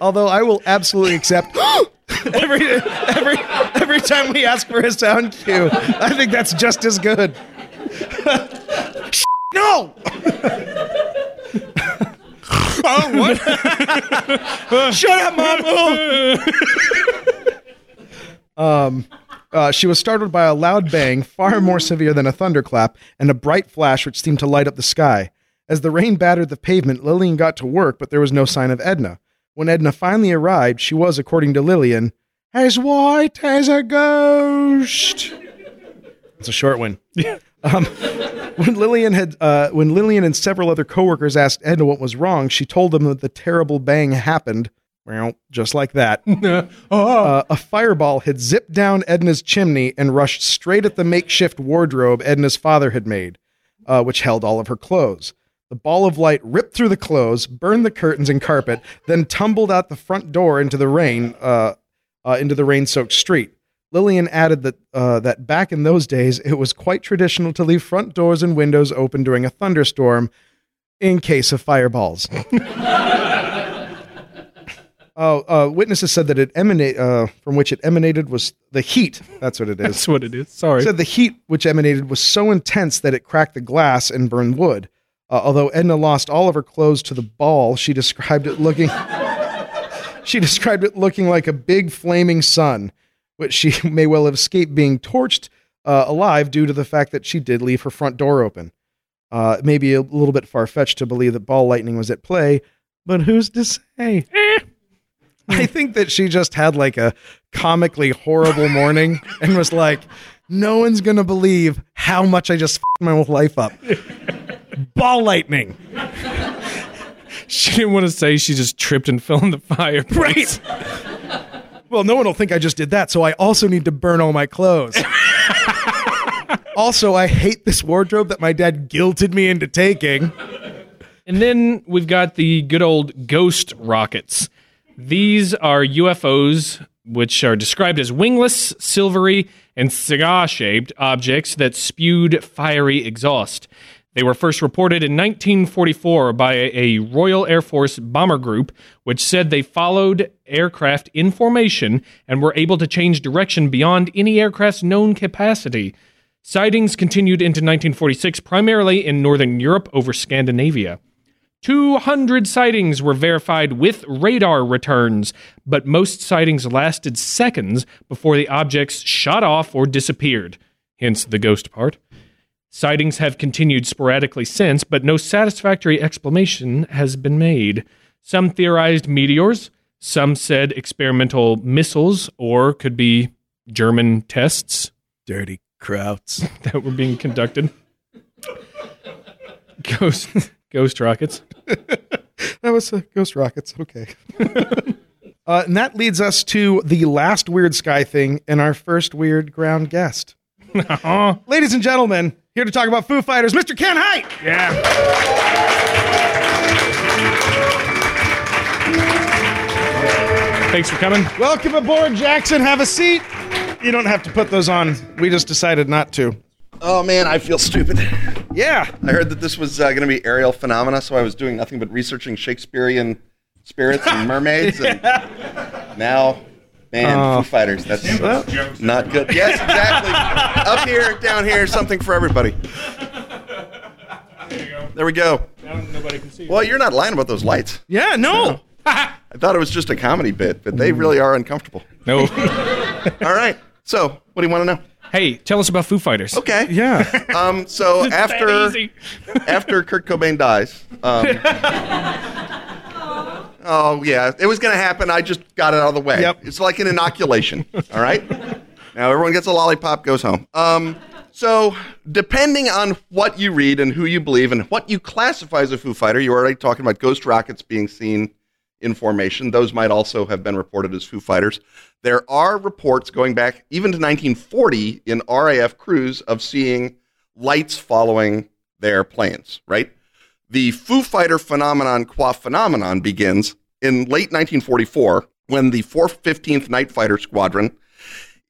S1: Although I will absolutely accept *gasps* every every every time we ask for a sound cue, I think that's just as good. *laughs* no. *laughs* *laughs* oh what? *laughs* Shut up, mom. *laughs* um. Uh, she was startled by a loud bang, far more severe than a thunderclap, and a bright flash which seemed to light up the sky. As the rain battered the pavement, Lillian got to work, but there was no sign of Edna. When Edna finally arrived, she was, according to Lillian, as white as a ghost. It's a short one. Um, *laughs* when Lillian had, uh, when Lillian and several other coworkers asked Edna what was wrong, she told them that the terrible bang happened. Well, just like that. *laughs* Uh, a fireball had zipped down Edna's chimney and rushed straight at the makeshift wardrobe Edna's father had made, uh, which held all of her clothes. The ball of light ripped through the clothes, burned the curtains and carpet, then tumbled out the front door into the rain, uh, uh, into the rain-soaked street. Lillian added that uh, that back in those days, it was quite traditional to leave front doors and windows open during a thunderstorm, in case of fireballs. *laughs* Oh, uh, witnesses said that it emanate uh, from which it emanated was the heat. That's what it is.
S9: That's what it is. Sorry.
S1: Said the heat which emanated was so intense that it cracked the glass and burned wood. Uh, although Edna lost all of her clothes to the ball, she described it looking. *laughs* she described it looking like a big flaming sun, which she *laughs* may well have escaped being torched uh, alive due to the fact that she did leave her front door open. Uh, it may be a little bit far fetched to believe that ball lightning was at play, but who's to say? I think that she just had like a comically horrible morning *laughs* and was like, no one's going to believe how much I just f***ed my whole life up. *laughs* Ball lightning.
S9: She didn't want to say she just tripped and fell in the fireplace.
S1: Well, no one will think I just did that, so I also need to burn all my clothes. *laughs* also, I hate this wardrobe that my dad guilted me into taking.
S9: And then we've got the good old ghost rockets. These are UFOs, which are described as wingless, silvery, and cigar shaped objects that spewed fiery exhaust. They were first reported in 1944 by a, Royal Air Force bomber group, which said they followed aircraft in formation and were able to change direction beyond any aircraft's known capacity. Sightings continued into 1946, primarily in Northern Europe over Scandinavia. 200 sightings were verified with radar returns, but most sightings lasted seconds before the objects shot off or disappeared, hence the ghost part. Sightings have continued sporadically since, but no satisfactory explanation has been made. Some theorized meteors, some said experimental missiles, or could be German tests.
S1: Dirty Krauts. *laughs*
S9: that were being conducted. Ghost, ghost rockets. *laughs*
S1: that was uh, Ghost Rockets. Okay. *laughs* uh, and that leads us to the last weird sky thing and our first weird ground guest. Ladies and gentlemen, here to talk about Foo Fighters, Mr. Ken Hite.
S9: Yeah. Thanks for coming.
S1: Welcome aboard, Jackson. Have a seat. You don't have to put those on. We just decided not to.
S12: Oh man, I feel stupid.
S1: Yeah.
S12: I heard that this was uh, going to be aerial phenomena, so I was doing nothing but researching Shakespearean spirits and mermaids, and *laughs* now, man,
S1: Oh.
S12: Foo Fighters. That's not good. Yes, exactly. Up here, down here, something for everybody. There we go.
S9: nobody can see.
S12: Well, you're not lying about those lights.
S1: Yeah, no.
S12: I thought it was just a comedy bit, but they really are uncomfortable.
S9: No. *laughs*
S12: All right. So, what do you want to know?
S9: Hey, tell us about Foo Fighters.
S12: Okay.
S1: Yeah.
S12: Um. So *laughs* after after Kurt Cobain dies, um, *laughs* oh yeah, it was going to happen. I just got it out of the way.
S1: Yep.
S12: It's like an inoculation. *laughs* all right. Now everyone gets a lollipop, goes home. Um. So depending on what you read and who you believe and what you classify as a Foo Fighter, you're already talking about ghost rockets being seen in formation. Those might also have been reported as Foo Fighters. There are reports going back even to 1940 in RAF crews of seeing lights following their planes, right? The Foo Fighter phenomenon, qua phenomenon, begins in late 1944 when the 415th Night Fighter Squadron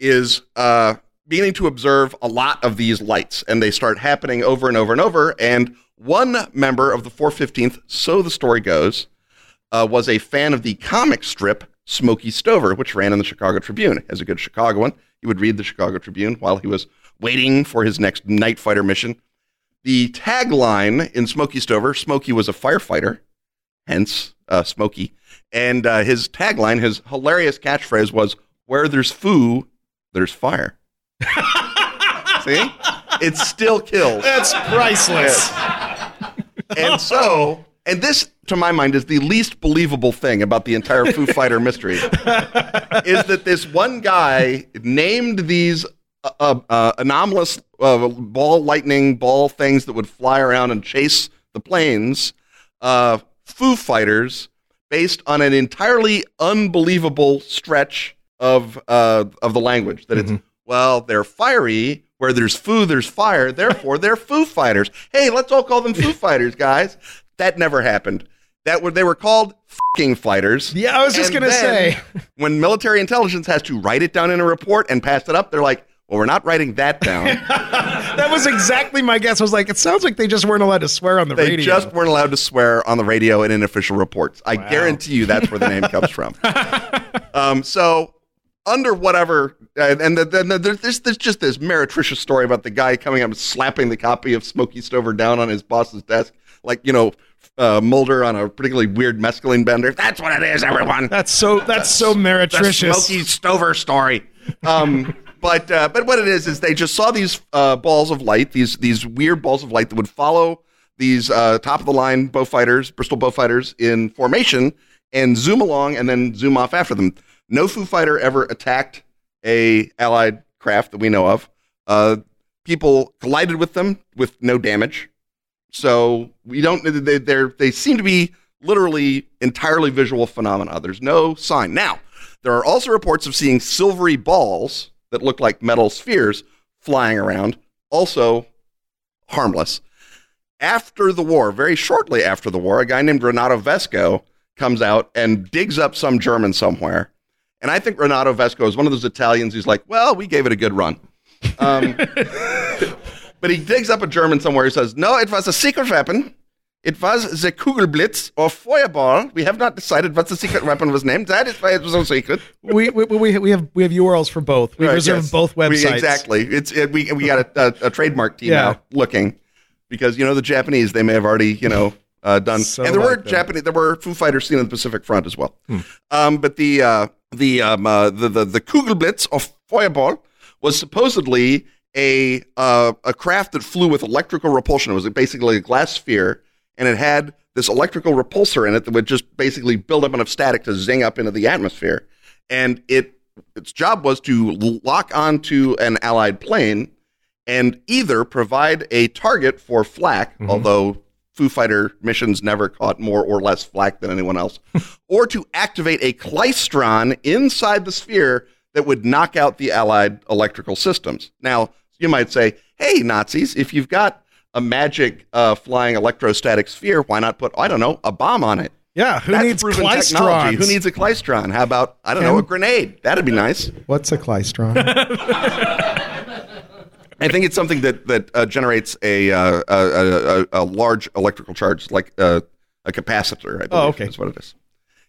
S12: is uh, beginning to observe a lot of these lights, and they start happening over and over and over. And one member of the 415th, so the story goes, uh, was a fan of the comic strip Smokey Stover, which ran in the Chicago Tribune. As a good Chicagoan, he would read the Chicago Tribune while he was waiting for his next night fighter mission. The tagline in Smokey Stover, Smokey was a firefighter, hence uh, Smokey. And uh, his tagline, his hilarious catchphrase was, Where there's foo, there's fire. *laughs* See? It still kills.
S1: That's priceless.
S12: and so, and this, to my mind, is the least believable thing about the entire Foo *laughs* Fighter mystery, is that this one guy named these uh, uh, uh, anomalous uh, ball lightning ball things that would fly around and chase the planes, uh, Foo Fighters, based on an entirely unbelievable stretch of uh, of the language. That it's well, they're fiery. Where there's foo, there's fire. Therefore, they're Foo Fighters. Hey, let's all call them Foo *laughs* Fighters, guys. That never happened. That were they were called fucking fighters.
S1: Yeah, I was just
S12: And
S1: gonna say.
S12: when military intelligence has to write it down in a report and pass it up, they're like, "Well, we're not writing that down." *laughs*
S1: That was exactly my guess. I was like, it sounds like they just weren't allowed to swear on the
S12: they
S1: radio.
S12: They just weren't allowed to swear on the radio and in official reports. I guarantee you that's where the name comes from. *laughs* um, so under whatever, uh, and then the, there's, there's just this meretricious story about the guy coming up and slapping the copy of Smokey Stover down on his boss's desk, like you know. Uh, Mulder on a particularly weird mescaline bender. That's what it is, everyone.
S1: That's so. That's so
S12: the
S1: meretricious.
S12: Smokey Stover story. Um, but uh, but what it is is they just saw these uh, balls of light, these these weird balls of light that would follow these uh, top of the line Beaufighters, Bristol Beaufighters in formation, and zoom along and then zoom off after them. No Foo Fighter ever attacked a Allied craft that we know of. Uh, people collided with them with no damage. So we don't. They they seem to be literally entirely visual phenomena. There's no sign. Now there are also reports of seeing silvery balls that looked like metal spheres flying around. Also harmless. After the war, very shortly after the war, a guy named Renato Vesco comes out and digs up some German somewhere. And I think Renato Vesco is one of those Italians who's like, well, we gave it a good run. Um, *laughs* but he digs up a German somewhere. He says, "No, it was a secret weapon. It was the Kugelblitz or Feuerball. We have not decided what the secret weapon was named. That is why it was so secret."
S1: we, we, we, we have we have URLs for both. We
S12: Right,
S1: reserve
S12: yes.
S1: both
S12: We-
S1: websites.
S12: exactly. It's it, we we got a, a, a trademark team
S1: Yeah.
S12: now looking because you know the Japanese they may have already you know uh, done
S1: So
S12: and there were
S1: them.
S12: Japanese there were Foo Fighters seen on the Pacific Front as well. Um, but the uh, the um, uh, the the the Kugelblitz of Feuerball was supposedly a uh, a craft that flew with electrical repulsion. It was basically a glass sphere, and it had this electrical repulsor in it that would just basically build up enough static to zing up into the atmosphere. And it its job was to lock onto an allied plane and either provide a target for flak, mm-hmm. although Foo Fighter missions never caught more or less flak than anyone else, *laughs* or to activate a klystron inside the sphere that would knock out the allied electrical systems. Now, you might say, hey, Nazis, if you've got a magic uh, flying electrostatic sphere, why not put, I don't know, a bomb on it?
S1: Yeah, who
S12: That's
S1: needs
S12: proven
S1: klystrons?
S12: technology. Who needs a klystron? How about, I don't know, a grenade? That'd be nice.
S1: What's a klystron? *laughs*
S12: I think it's something that that uh, generates a, uh, a, a, a a large electrical charge, like uh, a capacitor. I believe
S1: Oh, okay.
S12: is what it is.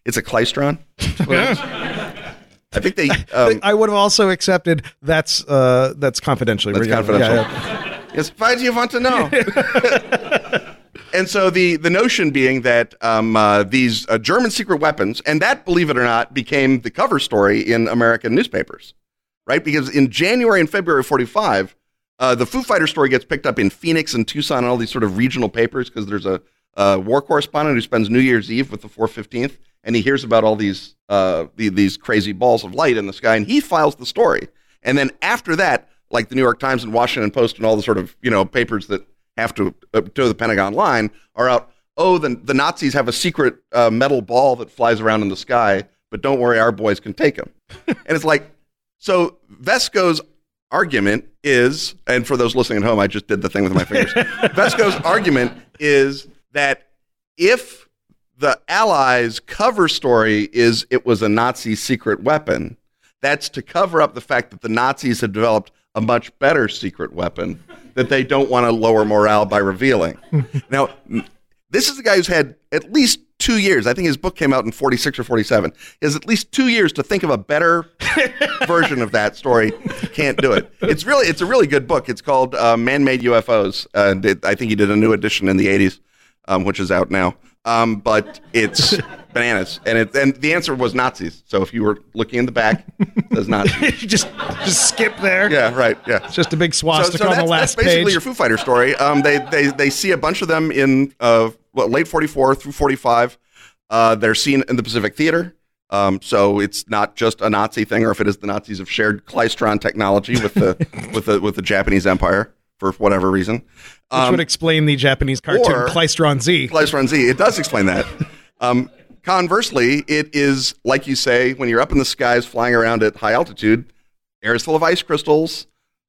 S12: It's a klystron. That's *laughs* what it is. I think they. Um,
S1: I would have also accepted that's uh, that's confidentially.
S12: That's confidential.
S1: yeah, yeah.
S12: Yes. Why do you want to know? *laughs* and so the the notion being that um, uh, these uh, German secret weapons, and that, believe it or not, became the cover story in American newspapers, right? Because in January and February of '45, uh, the Foo Fighter story gets picked up in Phoenix and Tucson and all these sort of regional papers because there's a, a war correspondent who spends New Year's Eve with the 415th, and he hears about all these uh, the, these crazy balls of light in the sky, and he files the story. And then after that, like the New York Times and Washington Post and all the sort of you know papers that have to uh, to the Pentagon line are out. Oh, the the Nazis have a secret uh, metal ball that flies around in the sky, but don't worry, our boys can take them. *laughs* and it's like, so Vesco's argument is, and for those listening at home, I just did the thing with my fingers. *laughs* Vesco's argument is that if the Allies' cover story is it was a Nazi secret weapon, that's to cover up the fact that the Nazis had developed a much better secret weapon that they don't want to lower morale by revealing. *laughs* now, this is the guy who's had at least two years. I think his book came out in 46 or 47. He has at least two years to think of a better *laughs* version of that story. Can't do it. It's really, it's a really good book. It's called uh, Man-Made UFOs. And it, I think he did a new edition in the 80s, um, which is out now. Um, but it's *laughs* bananas, and it and the answer was Nazis. So if you were looking in the back, it says Nazis. *laughs*
S1: just just skip there.
S12: Yeah, right. Yeah,
S1: It's just a big swastika
S12: so, so
S1: on
S12: that's,
S1: the last
S12: that's basically
S1: page.
S12: your Foo Fighter story. Um, they they they see a bunch of them in uh what, late forty four through forty five. Uh, they're seen in the Pacific Theater. Um, so it's not just a Nazi thing, or if it is, the Nazis have shared klystron technology with the *laughs* with the with the Japanese Empire for whatever reason.
S1: which
S12: Um,
S1: would explain the Japanese cartoon
S12: or-
S1: Klystron Z.
S12: Klystron Z. It does explain that. *laughs* Um, conversely, it is like you say when you're up in the skies flying around at high altitude, air is full of ice crystals.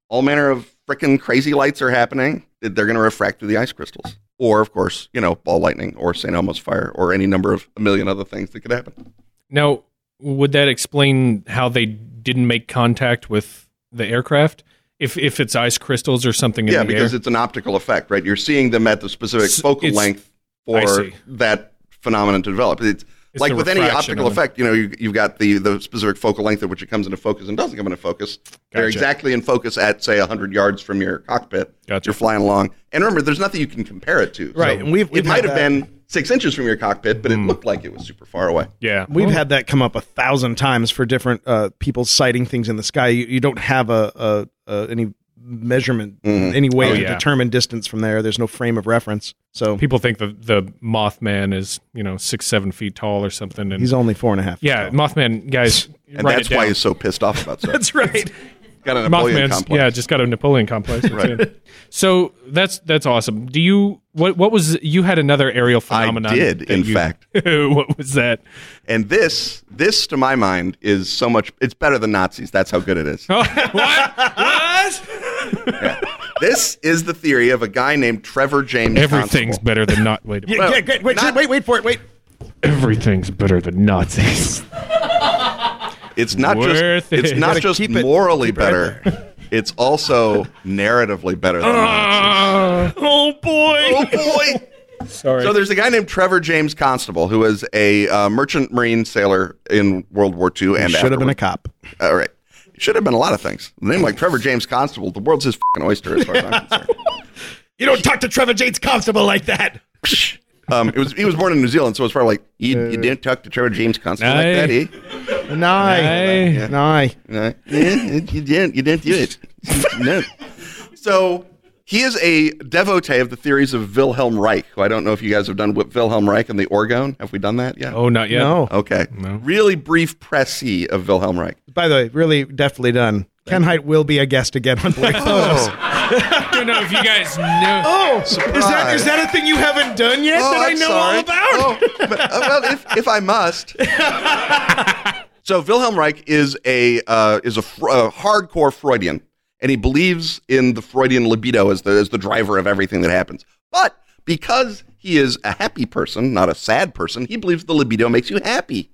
S12: All manner of frickin' crazy lights are happening. They're going to refract through the ice crystals. Or, of course, you know, ball lightning or St. Elmo's fire or any number of a million other things that could happen.
S9: Now, would that explain how they didn't make contact with the aircraft? If if it's ice crystals or something in
S12: yeah,
S9: the
S12: because
S9: air?
S12: it's an optical effect, right? You're seeing them at the specific
S9: S-
S12: focal
S9: it's-
S12: length for that phenomenon to develop. It's,
S9: It's
S12: like with any optical effect, you know, you, you've got the, the specific focal length at which it comes into focus and doesn't come into focus. They're exactly in focus at, say, 100 yards from your cockpit.
S9: Gotcha.
S12: You're flying along. And remember, there's nothing you can compare it to.
S1: Right,
S12: So
S1: and we've- we've
S12: it might have
S1: that.
S12: been six inches from your cockpit, but it looked like it was super far away.
S9: yeah.
S1: We've
S9: Well,
S1: had that come up a thousand times for different uh, people sighting things in the sky. You, you don't have a, a, a any measurement, mm-hmm. any way
S9: Oh,
S1: to
S9: yeah.
S1: determine distance from there. There's no frame of reference, so
S9: people think the the Mothman is you know six seven feet tall or something. And
S1: he's only four and a half.
S9: yeah,
S1: tall.
S9: Mothman guys.
S12: And
S9: write
S12: that's
S9: it
S12: why he's so pissed off about *laughs* stuff.
S1: that's right.
S12: Got a Napoleon
S9: Mothman's
S12: complex.
S9: yeah, just got a Napoleon complex. *laughs*
S12: Right.
S9: So that's that's awesome. Do you what what was you had another aerial phenomenon?
S12: I
S9: did,
S12: in
S9: you-
S12: fact. *laughs*
S9: what was that?
S12: And this, this to my mind, is so much, it's better than Nazis. That's how good it is. *laughs*
S9: what? What?
S12: This is the theory of a guy named Trevor James
S9: Everything's
S12: Constable.
S9: better than not. Wait.
S1: Yeah,
S12: Well,
S1: yeah, wait, wait,
S12: not-
S1: wait, wait for it. Wait.
S9: everything's better than Nazis.
S12: It's not
S9: Worth
S12: just it's not just
S1: keep it-
S12: morally
S1: keep it right
S12: better. *laughs* It's also narratively better than Nazis.
S1: oh boy!
S12: Oh boy! *laughs*
S9: Sorry.
S12: So there's a guy named Trevor James Constable who was a uh, merchant marine sailor in World War II and
S1: Should have been a cop.
S12: All right. Should have been a lot of things. A name like *laughs* Trevor James Constable, the world's his fucking oyster as far as I'm concerned.
S1: You don't talk to Trevor James Constable like that.
S12: Um, it was he was born in New Zealand, so it's probably like you, you didn't talk to Trevor James Constable like that, eh?
S1: Nye. Nye.
S12: No, yeah, you didn't. You didn't do it. *laughs* no. So he is a devotee of the theories of Wilhelm Reich, who I don't know if you guys have done with Wilhelm Reich and the orgone. Have we done that yet?
S9: Oh, not yet.
S1: No.
S12: Okay. Really brief précis of Wilhelm Reich.
S1: By the way, really definitely done. Ken Hite will be a guest again on Blake Photos. *laughs*
S9: I don't know if you guys know. *laughs*
S1: Oh, is that is that a thing you haven't done yet
S12: Oh,
S1: that I
S12: I'm
S1: know
S12: sorry.
S1: all about?
S12: Oh, but, uh, well, if, if I must. *laughs* so Wilhelm Reich is a uh, is a, fr- a hardcore Freudian, and he believes in the Freudian libido as the as the driver of everything that happens. But because he is a happy person, not a sad person, he believes the libido makes you happy.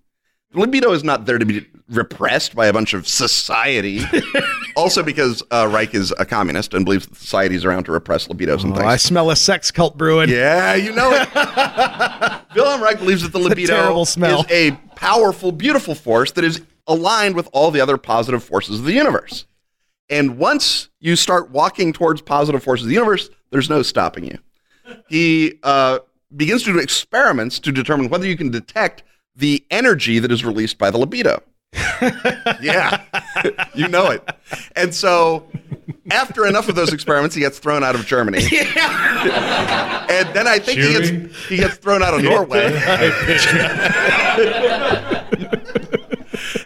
S12: Libido is not there to be repressed by a bunch of society. *laughs* also, because uh, Reich is a communist and believes that society is around to repress libidos and
S1: Oh,
S12: things.
S1: I smell a sex cult brewing.
S12: Yeah, you know it. *laughs* Wilhelm Reich believes that the libido is a powerful, beautiful force that is aligned with all the other positive forces of the universe. And once you start walking towards positive forces of the universe, there's no stopping you. He uh, begins to do experiments to determine whether you can detect the energy that is released by the libido. *laughs* yeah, *laughs* you know it. And so, after enough of those experiments, he gets thrown out of Germany. *laughs* Yeah. and then I think he gets, he gets thrown out of Norway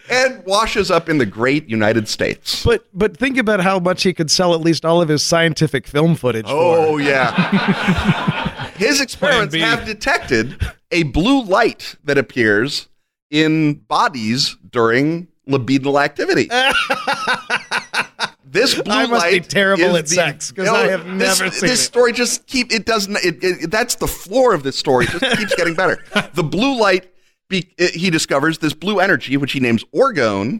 S12: and washes up in the great United States.
S1: But but think about how much he could sell at least all of his scientific film footage
S12: Oh,
S1: for.
S12: yeah. His experiments have detected a blue light that appears in bodies during libidinal activity. *laughs* This blue
S1: I must be
S12: light
S1: terrible
S12: is
S1: at sex, 'cause I have
S12: this,
S1: never seen it.
S12: this
S1: it.
S12: story just keep it doesn't it, it, that's the floor of this story it just *laughs* keeps getting better the blue light be, he discovers this blue energy which he names orgone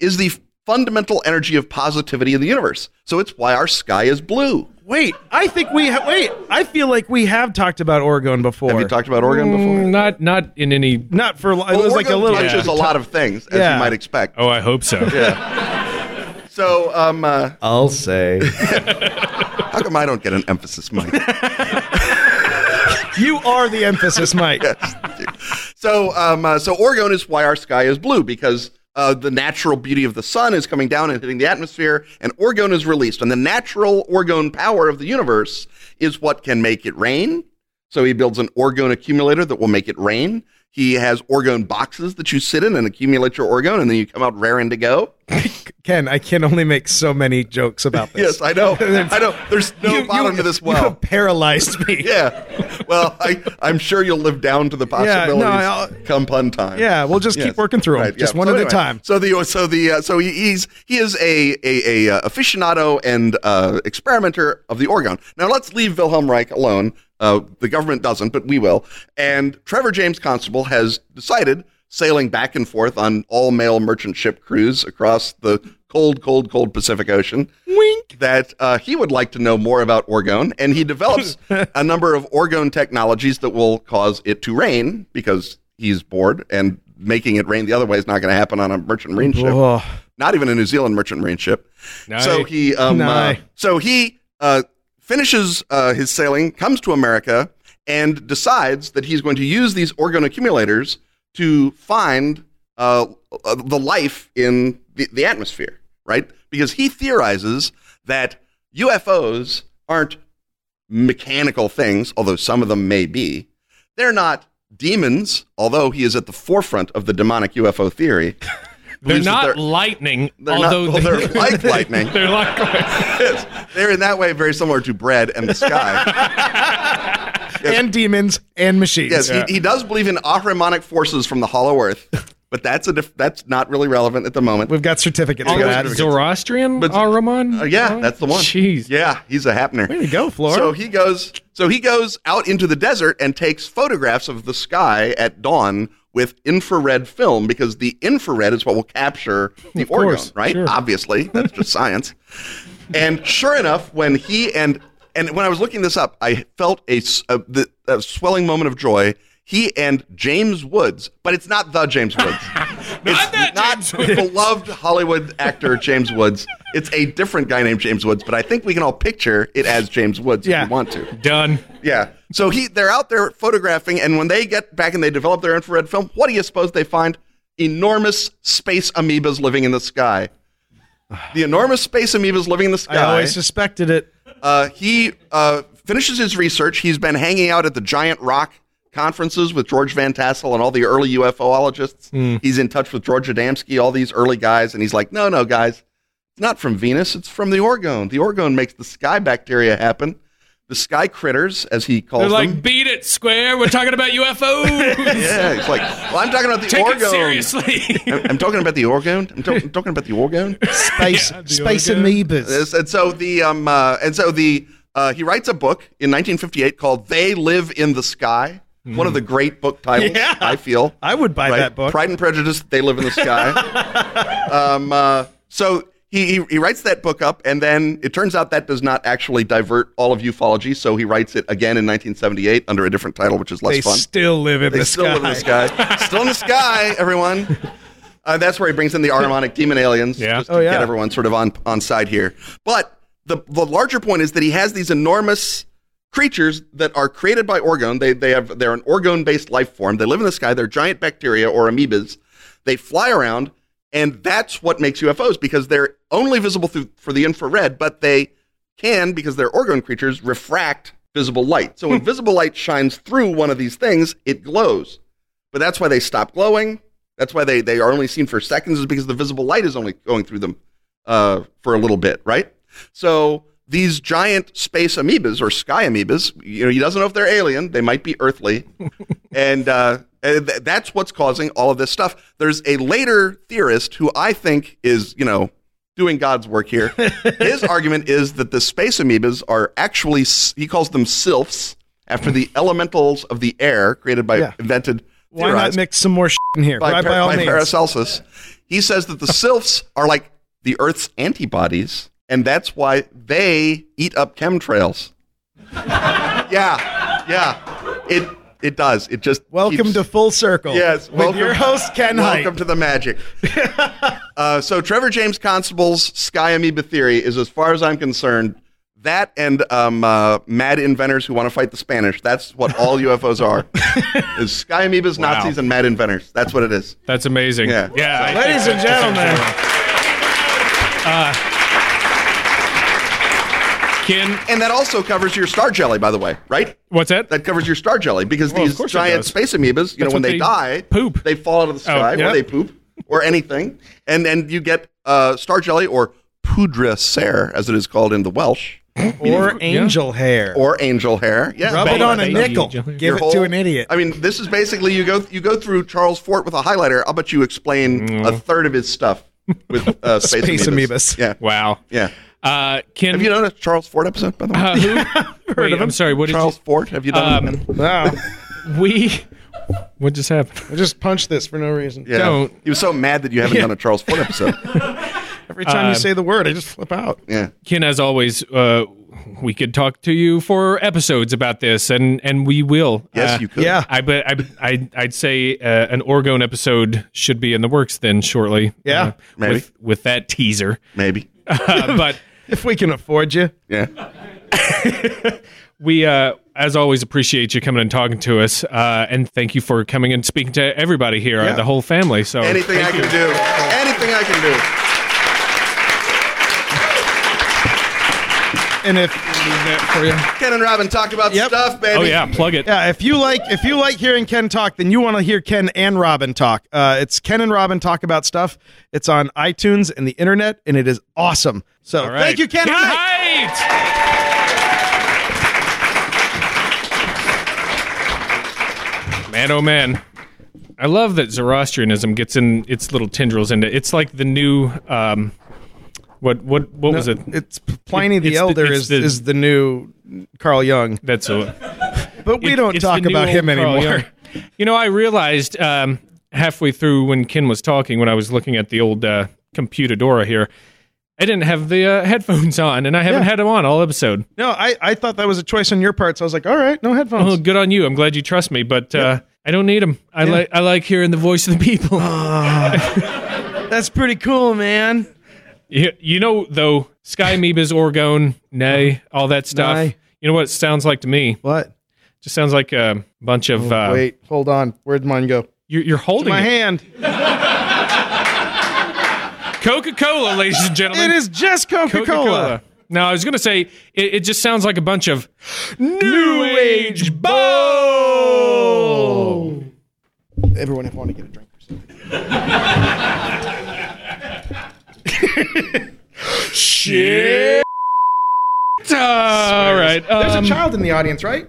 S12: is the fundamental energy of positivity in the universe so it's why our sky is blue
S1: Wait, I think we ha- wait. I feel like we have talked about Oregon before.
S12: have you talked about Oregon before
S9: Mm, Not not in any.
S1: Not for. It
S12: well,
S1: was like a
S12: orgone
S1: little.
S12: touches a lot of things as
S1: Yeah.
S12: you might expect
S9: Oh, I hope so. Yeah.
S12: So um uh,
S1: I'll say. *laughs*
S12: how come i don't get an emphasis mic
S1: you are the emphasis, Mike. *laughs*
S12: So, um, uh, so orgone is why our sky is blue because uh, the natural beauty of the sun is coming down and hitting the atmosphere, and orgone is released. And the natural orgone power of the universe is what can make it rain. So he builds an orgone accumulator that will make it rain. He has orgone boxes that you sit in and accumulate your orgone, and then you come out raring to go. *laughs*
S1: Ken, I can only make so many jokes about this.
S12: Yes, I know. *laughs* I know. There's no
S1: You-
S12: bottom
S1: you-
S12: to this
S1: You
S12: well.
S1: have paralyzed me. *laughs*
S12: Yeah. Well, I, I'm sure you'll live down to the possibilities
S1: I'll-
S12: come pun time.
S1: Yeah, we'll just keep
S12: Yes.
S1: working through 'em,
S12: Right,
S1: just
S12: yeah.
S1: one
S12: So
S1: at a time.
S12: So the so the uh, so he, he's he is a a, a uh, aficionado and uh, experimenter of the orgone. Now let's leave Wilhelm Reich alone. Uh, the government doesn't, but we will. And Trevor James Constable has decided, sailing back and forth on all male merchant ship crews across the cold, cold, cold Pacific Ocean,
S1: Wink.
S12: that uh, he would like to know more about orgone, and he develops *laughs* a number of orgone technologies that will cause it to rain because he's bored, and making it rain the other way is not going to happen on a merchant marine ship,
S1: Oh.
S12: not even a New Zealand merchant marine ship.
S9: Nice.
S12: So he, um, uh, so he uh, finishes uh, his sailing, comes to America, and decides that he's going to use these orgone accumulators to find uh, uh, the life in the, the atmosphere, right? Because he theorizes that UFOs aren't mechanical things, although some of them may be. They're not demons, although he is at the forefront of the demonic UFO theory. *laughs*
S9: They're not
S12: they're-
S9: lightning,
S12: they're not-
S9: although
S12: well, they're like *laughs* lightning.
S9: they're like *laughs*
S12: Yes. They're in that way very similar to bread and the sky. *laughs*
S1: And demons and machines.
S12: yes, he, he does believe in ahrimanic forces from the hollow earth. But that's a diff- that's not really relevant at the moment.
S1: We've got certificates for
S12: We've got
S1: that.
S12: certificates.
S9: Zoroastrian
S12: But-
S9: Ahriman?
S12: Uh, yeah, that's the one.
S9: Jeez.
S12: Yeah, he's a happener.
S1: Way to go, Flora.
S12: So he goes. So he goes out into the desert and takes photographs of the sky at dawn with infrared film because the infrared is what will capture the
S1: Of
S12: orgone,
S1: course,
S12: right?
S1: sure.
S12: Obviously, that's just *laughs* science. And sure enough, when he and and when I was looking this up, I felt a, s- a- the- a swelling moment of joy. He and James Woods, but it's not the James Woods. *laughs* it's not the beloved Hollywood actor James Woods. It's a different guy named James Woods, but I think we can all picture it as James Woods
S1: Yeah.
S12: if we want to.
S9: Done.
S12: Yeah. So he they're out there photographing, and when they get back and they develop their infrared film, what do you suppose they find? Enormous space amoebas living in the sky. The enormous space amoebas living in the sky.
S1: I always suspected it.
S12: Uh, he uh, finishes his research. He's been hanging out at the Giant Rock conferences with George Van Tassel and all the early UFOologists.
S1: Hmm.
S12: He's in touch with George Adamski, all these early guys, and he's like, no, no, guys, it's not from Venus. It's from the orgone. The orgone makes the sky bacteria happen. The sky critters, as he calls
S9: They're
S12: them.
S9: like, beat it, Square. We're talking about *laughs* UFOs.
S12: yeah, it's like, well, I'm talking about the
S9: Take
S12: orgone.
S9: it seriously.
S12: I'm, I'm talking about the orgone. I'm, to- I'm talking about the orgone. *laughs*
S1: Space, space amoebas.
S12: And so the um uh, and so the uh, he writes a book in 1958 called "They Live in the Sky." One of the great book titles,
S1: Yeah.
S12: I feel.
S1: I would buy
S12: Right?
S1: that book.
S12: Pride and Prejudice. They live in the sky. *laughs* um, uh, so he, he he writes that book up, and then it turns out that does not actually divert all of ufology. So he writes it again in 1978 under a different title, which is less
S1: They
S12: fun.
S1: still live in
S12: They
S1: the
S12: still
S1: sky.
S12: live in the sky. still in the sky, *laughs* everyone. Uh, that's where he brings in the Ahrimanic demon aliens,
S9: Yeah.
S12: just to
S1: Oh, yeah.
S12: get everyone sort of on on side here. But the the larger point is that he has these enormous creatures that are created by orgone. They they have they're an orgone based life form. They live in the sky. They're giant bacteria or amoebas. They fly around, and that's what makes UFOs because they're only visible through for the infrared, but they can because they're orgone creatures refract visible light. So when visible light shines through one of these things, it glows. But that's why they stop glowing. That's why they, they are only seen for seconds, is because the visible light is only going through them uh, for a little bit, right? So these giant space amoebas or sky amoebas, you know, he doesn't know if they're alien. They might be earthly, *laughs* and uh, that's what's causing all of this stuff. There's a later theorist who I think is, you know, doing God's work here. *laughs* His argument is that the space amoebas are actually he calls them sylphs after the elementals of the air created by
S1: Yeah.
S12: invented.
S1: Why not mix some more shit in here?
S12: by,
S1: By, by
S12: by. Paracelsus. He says that the *laughs* sylphs are like the Earth's antibodies, and that's why they eat up chemtrails. *laughs* yeah, yeah, it it does. It just
S1: Welcome
S12: keeps-
S1: to Full Circle.
S12: Yes,
S1: with
S12: welcome,
S1: your host Ken
S12: Welcome
S1: Hite.
S12: to the magic. *laughs* uh, so Trevor James Constable's Sky Amoeba theory is, as far as I'm concerned, that and um, uh, mad inventors who want to fight the Spanish. That's what all *laughs* UFOs are: is Sky Amoebas,
S9: Wow.
S12: Nazis, and mad inventors. That's what it is.
S9: That's amazing.
S12: Yeah.
S9: Yeah. I
S1: Ladies and
S9: that's
S1: gentlemen,
S9: Ken,
S12: And that also covers your star jelly, by the way, right?
S9: what's that?
S12: That covers your star jelly because
S9: Well,
S12: these giant space amoebas, you
S9: That's
S12: know, when they,
S9: they
S12: die,
S9: poop.
S12: they fall out of the sky,
S9: yeah.
S12: or they poop, or anything, and and you get uh, star jelly or pwdre ser, as it is called in the Welsh,
S1: or angel hair.
S12: or angel hair. Yeah,
S1: Rub it on a nickel. Give
S12: Your
S1: it to an idiot.
S12: I mean, this is basically you go you go through Charles Fort with a highlighter. I'll bet you explain a third of his stuff with uh, *laughs* space,
S1: Space
S12: amoebas.
S1: amoebas.
S12: Yeah,
S9: Wow.
S12: yeah.
S9: Uh, Ken,
S12: Have you done a Charles Fort episode by the way?
S9: uh, who? *laughs* Wait, I'm sorry. What did
S12: Charles Fort. Have you done?
S9: Um,
S1: wow. *laughs*
S9: We. What just happened?
S1: I just punched this for no reason.
S12: yeah.
S9: don't.
S12: He was so mad that you haven't done a Charles Fort episode. *laughs*
S1: Every time
S9: Um,
S1: you say the word, I just flip out.
S12: Yeah.
S9: Ken, as always, uh, we could talk to you for episodes about this, and and we will.
S12: Yes,
S9: Uh,
S12: you could.
S1: Yeah.
S9: I but I, I I'd say uh, an orgone episode should be in the works then shortly.
S1: Yeah.
S9: uh,
S12: Maybe.
S9: with with that teaser.
S12: Maybe.
S9: Uh, but
S1: If we can afford you.
S12: Yeah. *laughs*
S9: we, uh, as always, appreciate you coming and talking to us, uh, and thank you for coming and speaking to everybody here, uh,
S1: Yeah.
S9: the whole family. So
S12: Anything I can
S9: you.
S12: do. Anything I can do.
S1: And if
S9: for you.
S12: Ken and Robin talk about
S1: Yep.
S12: stuff, baby.
S9: Oh yeah, plug it.
S1: yeah, if you like if you like hearing Ken talk, then you want to hear Ken and Robin talk. Uh, it's Ken and Robin talk about stuff. It's on iTunes and the internet, and it is awesome. So
S9: All right.
S1: thank you, Ken.
S9: Ken
S1: Hite.
S9: Hite! Man, oh man. I love that Zoroastrianism gets in its little tendrils into. It's like the new. Um, what what what
S1: No,
S9: was it?
S1: It's Pliny
S9: It-
S1: the
S9: it's
S1: Elder
S9: it's
S1: is
S9: the-
S1: is the new Carl Jung.
S9: That's a. *laughs*
S1: But we
S9: It-
S1: don't talk about him anymore.
S9: You know, I realized um, halfway through when Ken was talking, when I was looking at the old uh, computadora here, I didn't have the uh, headphones on, and I haven't
S1: Yeah.
S9: had them on all episode.
S1: No, I, I thought that was a choice on your part, so I was like, all right, no headphones.
S9: Oh, good on you. I'm glad you trust me, but uh, I don't need them. I
S1: Yeah.
S9: like I like hearing the voice of the people. *laughs*
S1: That's pretty cool, man.
S9: You, you know, though, Sky Amoebas, Orgone, Nay, all that stuff. You know what it sounds like to me?
S1: What?
S9: Just sounds like a bunch of. uh,
S1: Oh, Wait, hold on. Where'd mine go?
S9: You're, you're holding
S1: my
S9: it.
S1: hand.
S9: Coca Cola, ladies and gentlemen.
S1: It is just Coca Cola.
S9: No, I was going to say it, it just sounds like a bunch of New Age
S1: Bowl. Everyone, if I want to get a drink or something. Shit.
S9: All right.
S1: There's
S9: um,
S1: a child in the audience, right?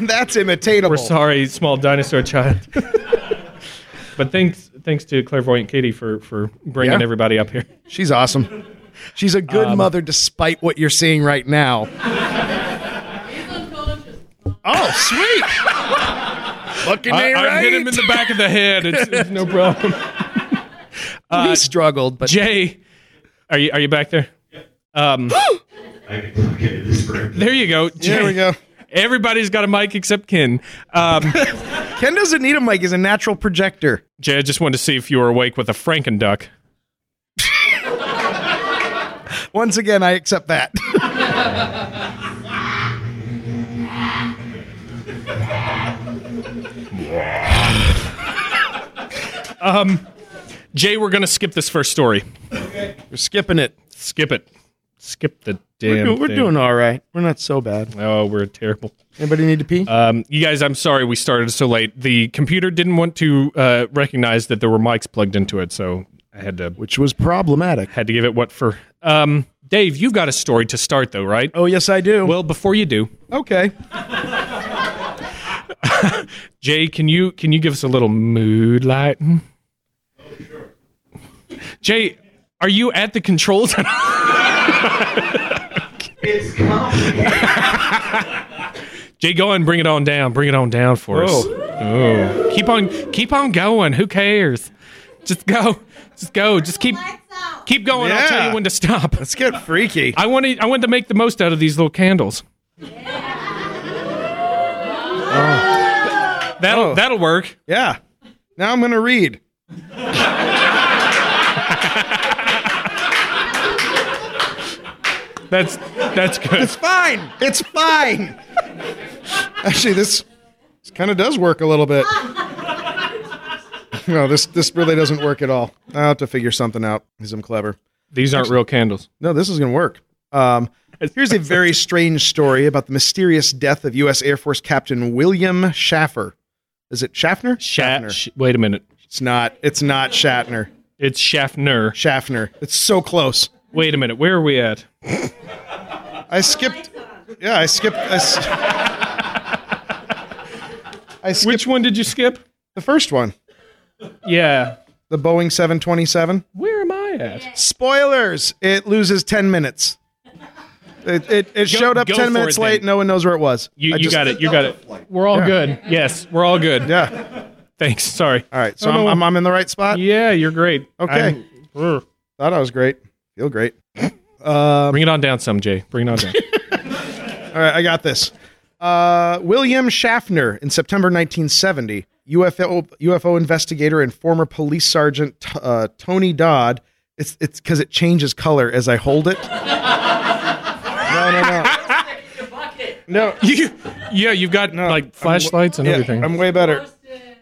S1: That's imitatable.
S9: We're sorry, small dinosaur child. but thanks, thanks to Clairvoyant Katie for for bringing
S1: Yeah.
S9: everybody up here.
S1: She's awesome. She's a good
S9: Um,
S1: mother despite what you're seeing right now. oh, sweet. Fucking
S9: I, I
S1: right.
S9: hit him in the back of the head. It's, it's no problem. *laughs*
S1: he struggled, but
S9: Jay, are you are you back there? Um, *gasps* there you go. Jay.
S1: there we go.
S9: Everybody's got a mic except Ken. Um, *laughs*
S1: Ken doesn't need a mic. He's a natural projector.
S9: Jay, I just wanted to see if you were awake with a Frankenduck. *laughs*
S1: Once again, I accept that. *laughs*
S9: Um, Jay, we're gonna skip this first story.
S1: We're skipping it.
S9: Skip it. Skip the damn.
S1: We're, do- we're
S9: thing.
S1: doing all right. We're not so bad.
S9: Oh, we're terrible.
S1: Anybody need to pee?
S9: Um, you guys, I'm sorry we started so late. The computer didn't want to uh, recognize that there were mics plugged into it, so I had to
S1: Which was problematic.
S9: had to give it what for. Um, Dave, you've got a story to start though, right?
S1: Oh, yes, I do.
S9: Well, before you do,
S1: okay. *laughs*
S9: Jay, can you can you give us a little mood lighting? Jay, are you at the controls? *laughs*
S11: It's coming.
S9: Jay, go and bring it on down. Bring it on down for us. Oh. Keep on keep on going. Who cares? Just go. Just go. Just keep keep going. I'll tell you when to stop.
S1: Let's get freaky.
S9: I want to I want to make the most out of these little candles. Oh. That'll
S1: Oh.
S9: that'll work.
S1: Yeah. Now I'm going to read.
S9: That's that's good.
S1: It's fine. It's fine. Actually, this, this kind of does work a little bit. No, this this really doesn't work at all. I'll have to figure something out because I'm clever.
S9: These aren't real candles.
S1: No, this is going to work. Um, here's a very strange story about the mysterious death of U.S. Air Force Captain William Schaffer. Is it Schaffner?
S9: Shat.
S1: Schaffner.
S9: Sh- wait a minute.
S1: It's not. It's not Shatner.
S9: It's Schaffner.
S1: Schaffner. It's so close.
S9: Wait a minute. Where are we at?
S1: I skipped. Yeah, I skipped. I skipped
S9: Which one did you skip?
S1: the first one.
S9: Yeah.
S1: The Boeing 727.
S9: Where am I at?
S1: Spoilers! It loses 10 minutes. It, it, it showed up
S9: go
S1: 10
S9: for
S1: minutes
S9: it, then.
S1: late. No one knows where it was.
S9: You,
S1: I
S9: you
S1: just-
S9: got it. You got it. We're all
S1: Yeah.
S9: good. Yes, we're all good.
S1: Yeah.
S9: Thanks. Sorry.
S1: All right. So I'm. I'm, I'm in the right spot?
S9: Yeah, you're great.
S1: Okay.
S9: I'm- Ugh.
S1: Thought I was great. Feel great. *laughs* Um,
S9: Bring it on down some, Jay. Bring it on down. *laughs*
S1: All right, I got this. Uh, William Schaffner in September 1970, UFO UFO investigator and former police sergeant T- uh, Tony Dodd. It's it's because it changes color as I hold it. *laughs* No, no, no. No,
S9: you, yeah, you've got
S1: no.
S9: like
S1: I'm-
S9: flashlights and
S1: yeah,
S9: everything.
S1: I'm way better.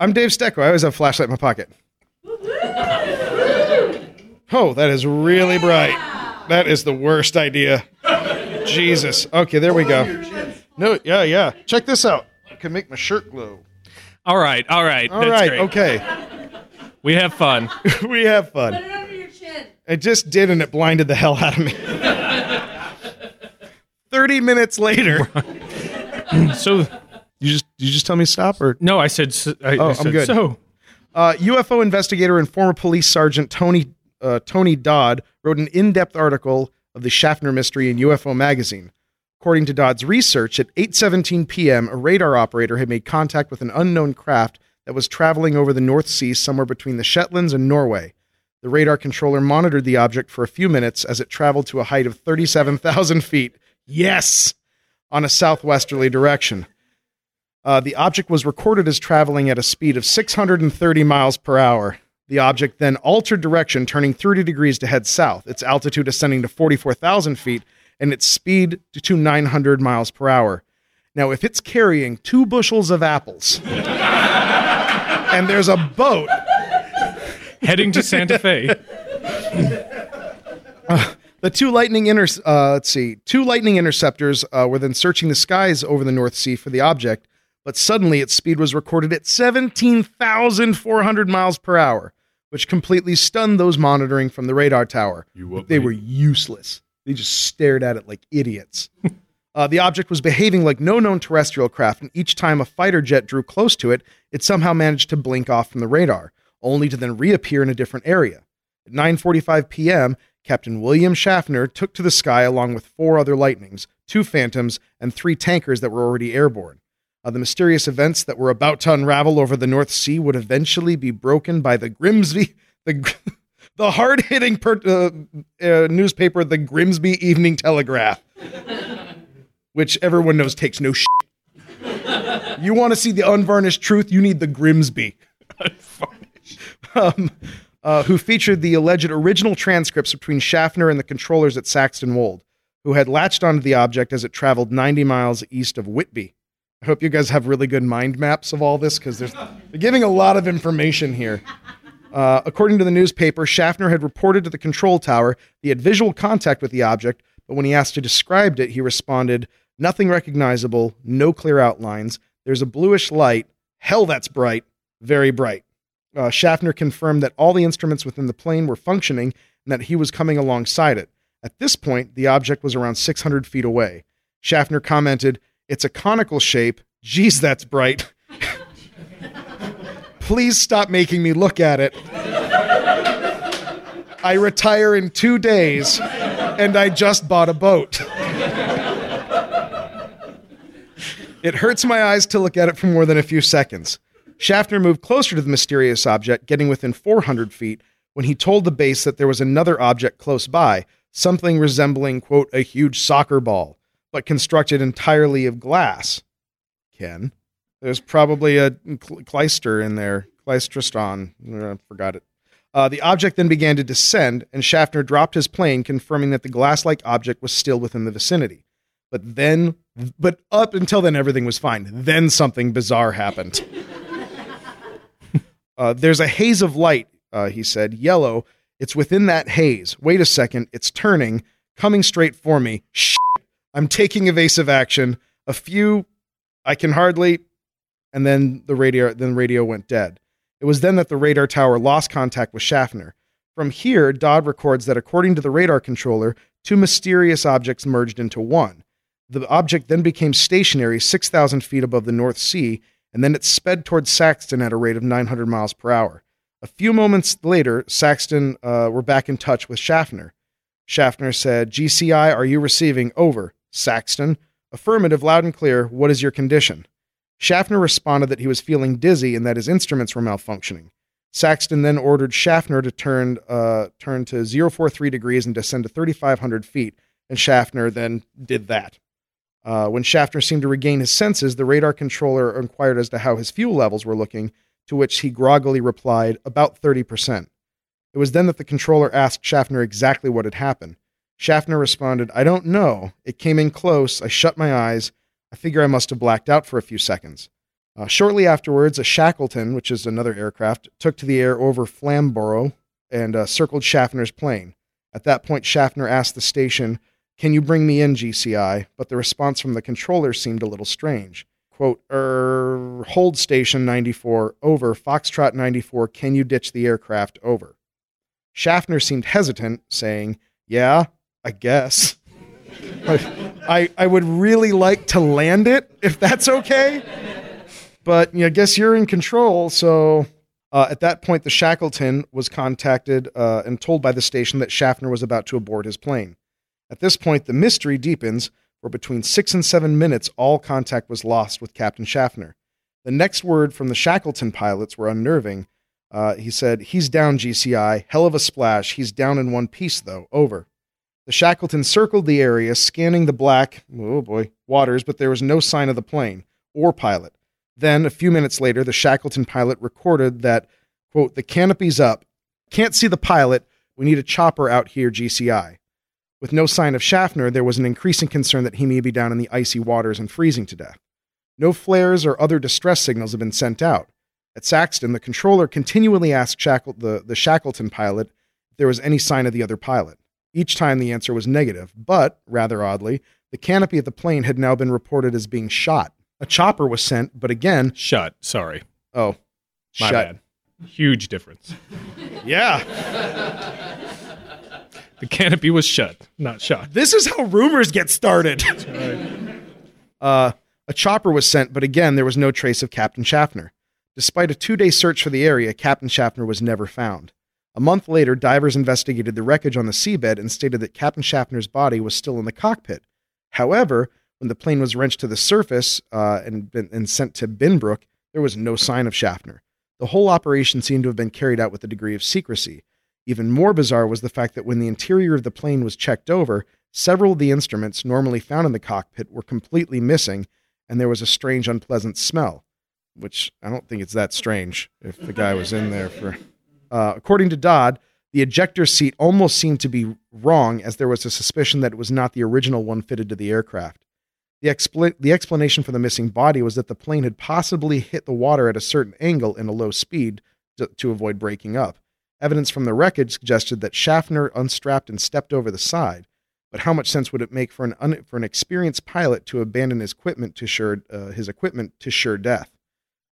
S1: I'm Dave Stecco. I always have a flashlight in my pocket. Oh, that is really bright. That is the worst idea. Jesus. Okay, there we go. No, yeah, yeah. Check this out. I can make my shirt glow.
S9: all right. All right.
S1: All
S9: That's
S1: right,
S9: great.
S1: okay.
S9: We have fun. *laughs*
S1: we have fun. Put it under your chin. I just did, and it blinded the hell out of me. *laughs* 30 minutes later. *laughs*
S9: so,
S1: You just did you just tell me stop or
S9: no? I said. s- I,
S1: oh,
S9: I
S1: I'm good.
S9: So
S1: Uh, UFO investigator and former police sergeant Tony uh, Tony Dodd wrote an in-depth article of the Schaffner mystery in UFO magazine. According to Dodd's research, at 8:17 p.m., a radar operator had made contact with an unknown craft that was traveling over the North Sea somewhere between the Shetlands and Norway. The radar controller monitored the object for a few minutes as it traveled to a height of 37,000 feet. Yes, on a southwesterly direction. Uh, the object was recorded as traveling at a speed of 630 miles per hour. The object then altered direction, turning 30 degrees to head south, its altitude ascending to 44,000 feet, and its speed to 900 miles per hour. Now, if it's carrying two bushels of apples, *laughs* and there's a boat
S9: heading to Santa Fe. *laughs*
S1: the two lightning inter- uh, let's see, two lightning interceptors uh, were then searching the skies over the North Sea for the object, but suddenly its speed was recorded at 17,400 miles per hour, which completely stunned those monitoring from the radar tower. they were useless. They just stared at it like idiots. *laughs* Uh, the object was behaving like no known terrestrial craft, and each time a fighter jet drew close to it, it somehow managed to blink off from the radar, only to then reappear in a different area. At 9:45 p.m., Captain William Schaffner took to the sky along with four other Lightnings, two Phantoms, and three tankers that were already airborne. Uh, the mysterious events that were about to unravel over the North Sea would eventually be broken by the Grimsby, the *laughs* the hard-hitting per, uh, uh, newspaper, the Grimsby Evening Telegraph, *laughs* which everyone knows takes no shit. *laughs* You want to see the unvarnished truth? You need the Grimsby. um, uh, who featured the alleged original transcripts between Schaffner and the controllers at Saxton Wold, who had latched onto the object as it traveled 90 miles east of Whitby. I hope you guys have really good mind maps of all this because they're giving a lot of information here. Uh, according to the newspaper, Schaffner had reported to the control tower he had visual contact with the object, but when he asked to describe it, he responded, Nothing recognizable, no clear outlines. There's a bluish light. Hell, that's bright. Very bright. Uh, Schaffner confirmed that all the instruments within the plane were functioning and that he was coming alongside it. At this point, the object was around 600 feet away. Schaffner commented, It's a conical shape. Geez, that's bright. Please stop making me look at it. I retire in two days, and I just bought a boat. It hurts my eyes to look at it for more than a few seconds. Schaffner moved closer to the mysterious object, getting within 400 feet, when he told the base that there was another object close by, something resembling, quote, a huge soccer ball, but constructed entirely of glass. Ken, there's probably a cl- clyster in there. Klystron. I forgot it. Uh, the object then began to descend, and Schaffner dropped his plane, confirming that the glass like object was still within the vicinity. But then, but up until then, everything was fine. Then something bizarre happened. *laughs* uh, there's a haze of light, uh, he said, yellow. It's within that haze. Wait a second. It's turning, coming straight for me. Shit. I'm taking evasive action. A few, I can hardly. And then the radio, then the radio went dead. It was then that the radar tower lost contact with Schaffner. From here, Dodd records that according to the radar controller, two mysterious objects merged into one. The object then became stationary 6,000 feet above the North Sea, and then it sped towards Saxton at a rate of 900 miles per hour. A few moments later, Saxton uh, were back in touch with Schaffner. Schaffner said, GCI, are you receiving? Over. Saxton, affirmative, loud and clear. What is your condition? Schaffner responded that he was feeling dizzy and that his instruments were malfunctioning. Saxton then ordered Schaffner to turn, uh, turn to 043 degrees and descend to 3,500 feet, and Schaffner then did that. Uh, when Schaffner seemed to regain his senses, the radar controller inquired as to how his fuel levels were looking, to which he groggily replied, about 30%. It was then that the controller asked Schaffner exactly what had happened. Schaffner responded, I don't know. It came in close. I shut my eyes. I figure I must have blacked out for a few seconds. Uh, shortly afterwards, a Shackleton, which is another aircraft, took to the air over Flamborough and uh, circled Schaffner's plane. At that point, Schaffner asked the station, Can you bring me in, GCI? But the response from the controller seemed a little strange. Quote, er, hold station 94, over, Foxtrot 94, can you ditch the aircraft, over? Schaffner seemed hesitant, saying, Yeah, I guess. I, I would really like to land it, if that's okay. but I guess you're in control. So uh, at that point, the Shackleton was contacted uh, and told by the station that Schaffner was about to abort his plane. At this point, the mystery deepens. For between six and seven minutes, all contact was lost with Captain Schaffner. The next word from the Shackleton pilots were unnerving. Uh, he said, He's down, GCI. Hell of a splash. He's down in one piece, though. Over. The Shackleton circled the area, scanning the black, oh boy, waters, but there was no sign of the plane or pilot. Then, a few minutes later, the Shackleton pilot recorded that, quote, the canopy's up. Can't see the pilot. We need a chopper out here, GCI. With no sign of Schaffner, there was an increasing concern that he may be down in the icy waters and freezing to death. No flares or other distress signals have been sent out. At Saxton, the controller continually asked Shackle- the, the Shackleton pilot if there was any sign of the other pilot. Each time the answer was negative, but, rather oddly, the canopy of the plane had now been reported as being shot. A chopper was sent, but again.
S9: Shut, sorry.
S1: Oh,
S9: My
S1: shut.
S9: bad. Huge difference. *laughs*
S1: Yeah.
S9: The canopy was shut, not shot.
S1: This is how rumors get started. uh, a chopper was sent, but again, there was no trace of Captain Schaffner. Despite a two day search for the area, Captain Schaffner was never found. A month later, divers investigated the wreckage on the seabed and stated that Captain Schaffner's body was still in the cockpit. However, when the plane was wrenched to the surface uh, and, and sent to Binbrook, there was no sign of Schaffner. The whole operation seemed to have been carried out with a degree of secrecy. Even more bizarre was the fact that when the interior of the plane was checked over, several of the instruments normally found in the cockpit were completely missing, and there was a strange, unpleasant smell. Which I don't think it's that strange if the guy was in there for. Uh, according to Dodd, the ejector seat almost seemed to be wrong, as there was a suspicion that it was not the original one fitted to the aircraft. The, expl- the explanation for the missing body was that the plane had possibly hit the water at a certain angle in a low speed to, to avoid breaking up. Evidence from the wreckage suggested that Schaffner unstrapped and stepped over the side. But how much sense would it make for an un- for an experienced pilot to abandon his equipment to sure uh, his equipment to sure death?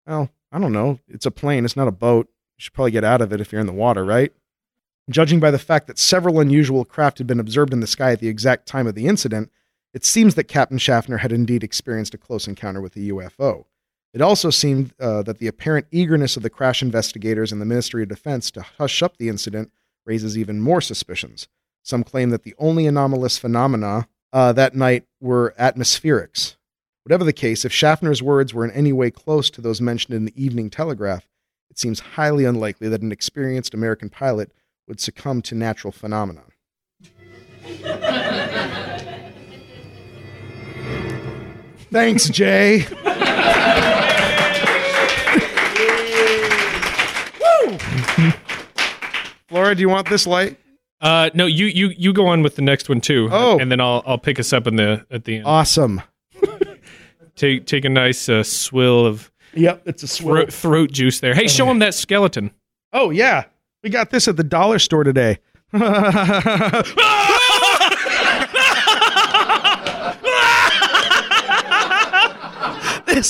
S1: Well, I don't know. It's a plane. It's not a boat. Should probably get out of it if you're in the water, right? Judging by the fact that several unusual craft had been observed in the sky at the exact time of the incident, it seems that Captain Schaffner had indeed experienced a close encounter with a UFO. It also seemed uh, that the apparent eagerness of the crash investigators and the Ministry of Defense to hush up the incident raises even more suspicions. Some claim that the only anomalous phenomena uh, that night were atmospherics. Whatever the case, if Schaffner's words were in any way close to those mentioned in the Evening Telegraph, it seems highly unlikely that an experienced American pilot would succumb to natural phenomena. Thanks, Jay. *laughs* Woo! Flora, do you want this light?
S9: Uh, no, you you you go on with the next one too.
S1: Oh.
S9: and then I'll I'll pick us up in the at the end.
S1: Awesome. *laughs*
S9: take take a nice uh, swill of
S1: Yep, it's a
S9: throat, throat juice there. Hey, show oh, him that skeleton.
S1: Oh yeah, we got this at the dollar store today. *laughs* this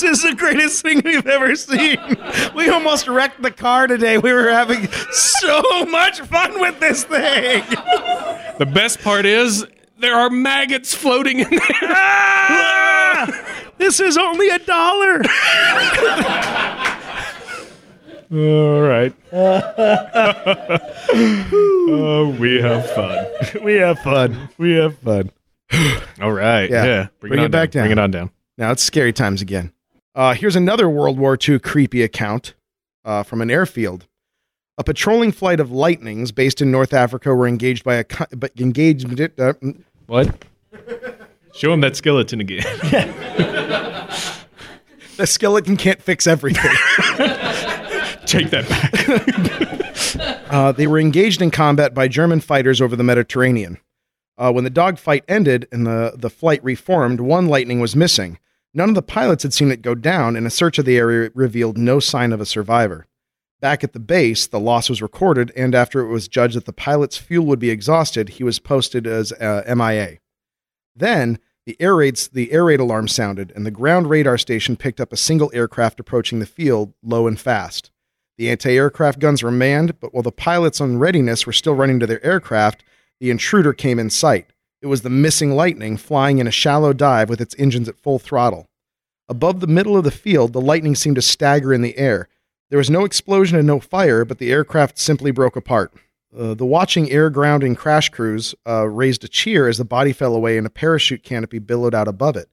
S1: is the greatest thing we've ever seen. We almost wrecked the car today. We were having so much fun with this thing.
S9: The best part is there are maggots floating in there. *laughs*
S1: This is only a dollar. *laughs*
S9: All right. *laughs* oh, *laughs* we have fun.
S1: we have fun. We have fun.
S9: All right.
S1: Yeah.
S9: Yeah.
S1: Bring it
S9: on
S1: back down.
S9: Bring it on down.
S1: Now it's scary times again. Uh, here's another World War II creepy account uh, from an airfield. A patrolling flight of Lightnings based in North Africa were engaged by a co- but engaged. Uh,
S9: What? Show him that skeleton again.
S1: The skeleton can't fix everything. *laughs*
S9: Take that back. *laughs*
S1: uh, they were engaged in combat by German fighters over the Mediterranean. Uh, when the dogfight ended and the, the flight reformed, one Lightning was missing. None of the pilots had seen it go down, and a search of the area revealed no sign of a survivor. Back at the base, the loss was recorded, and after it was judged that the pilot's fuel would be exhausted, he was posted as uh, MIA. Then the air raids, the air raid alarm sounded, and the ground radar station picked up a single aircraft approaching the field, low and fast. The anti-aircraft guns were manned, but while the pilots on readiness were still running to their aircraft, the intruder came in sight. It was the missing Lightning flying in a shallow dive with its engines at full throttle. Above the middle of the field, the lightning seemed to stagger in the air. There was no explosion and no fire, but the aircraft simply broke apart. Uh, the watching air ground, and crash crews uh, raised a cheer as the body fell away and a parachute canopy billowed out above it.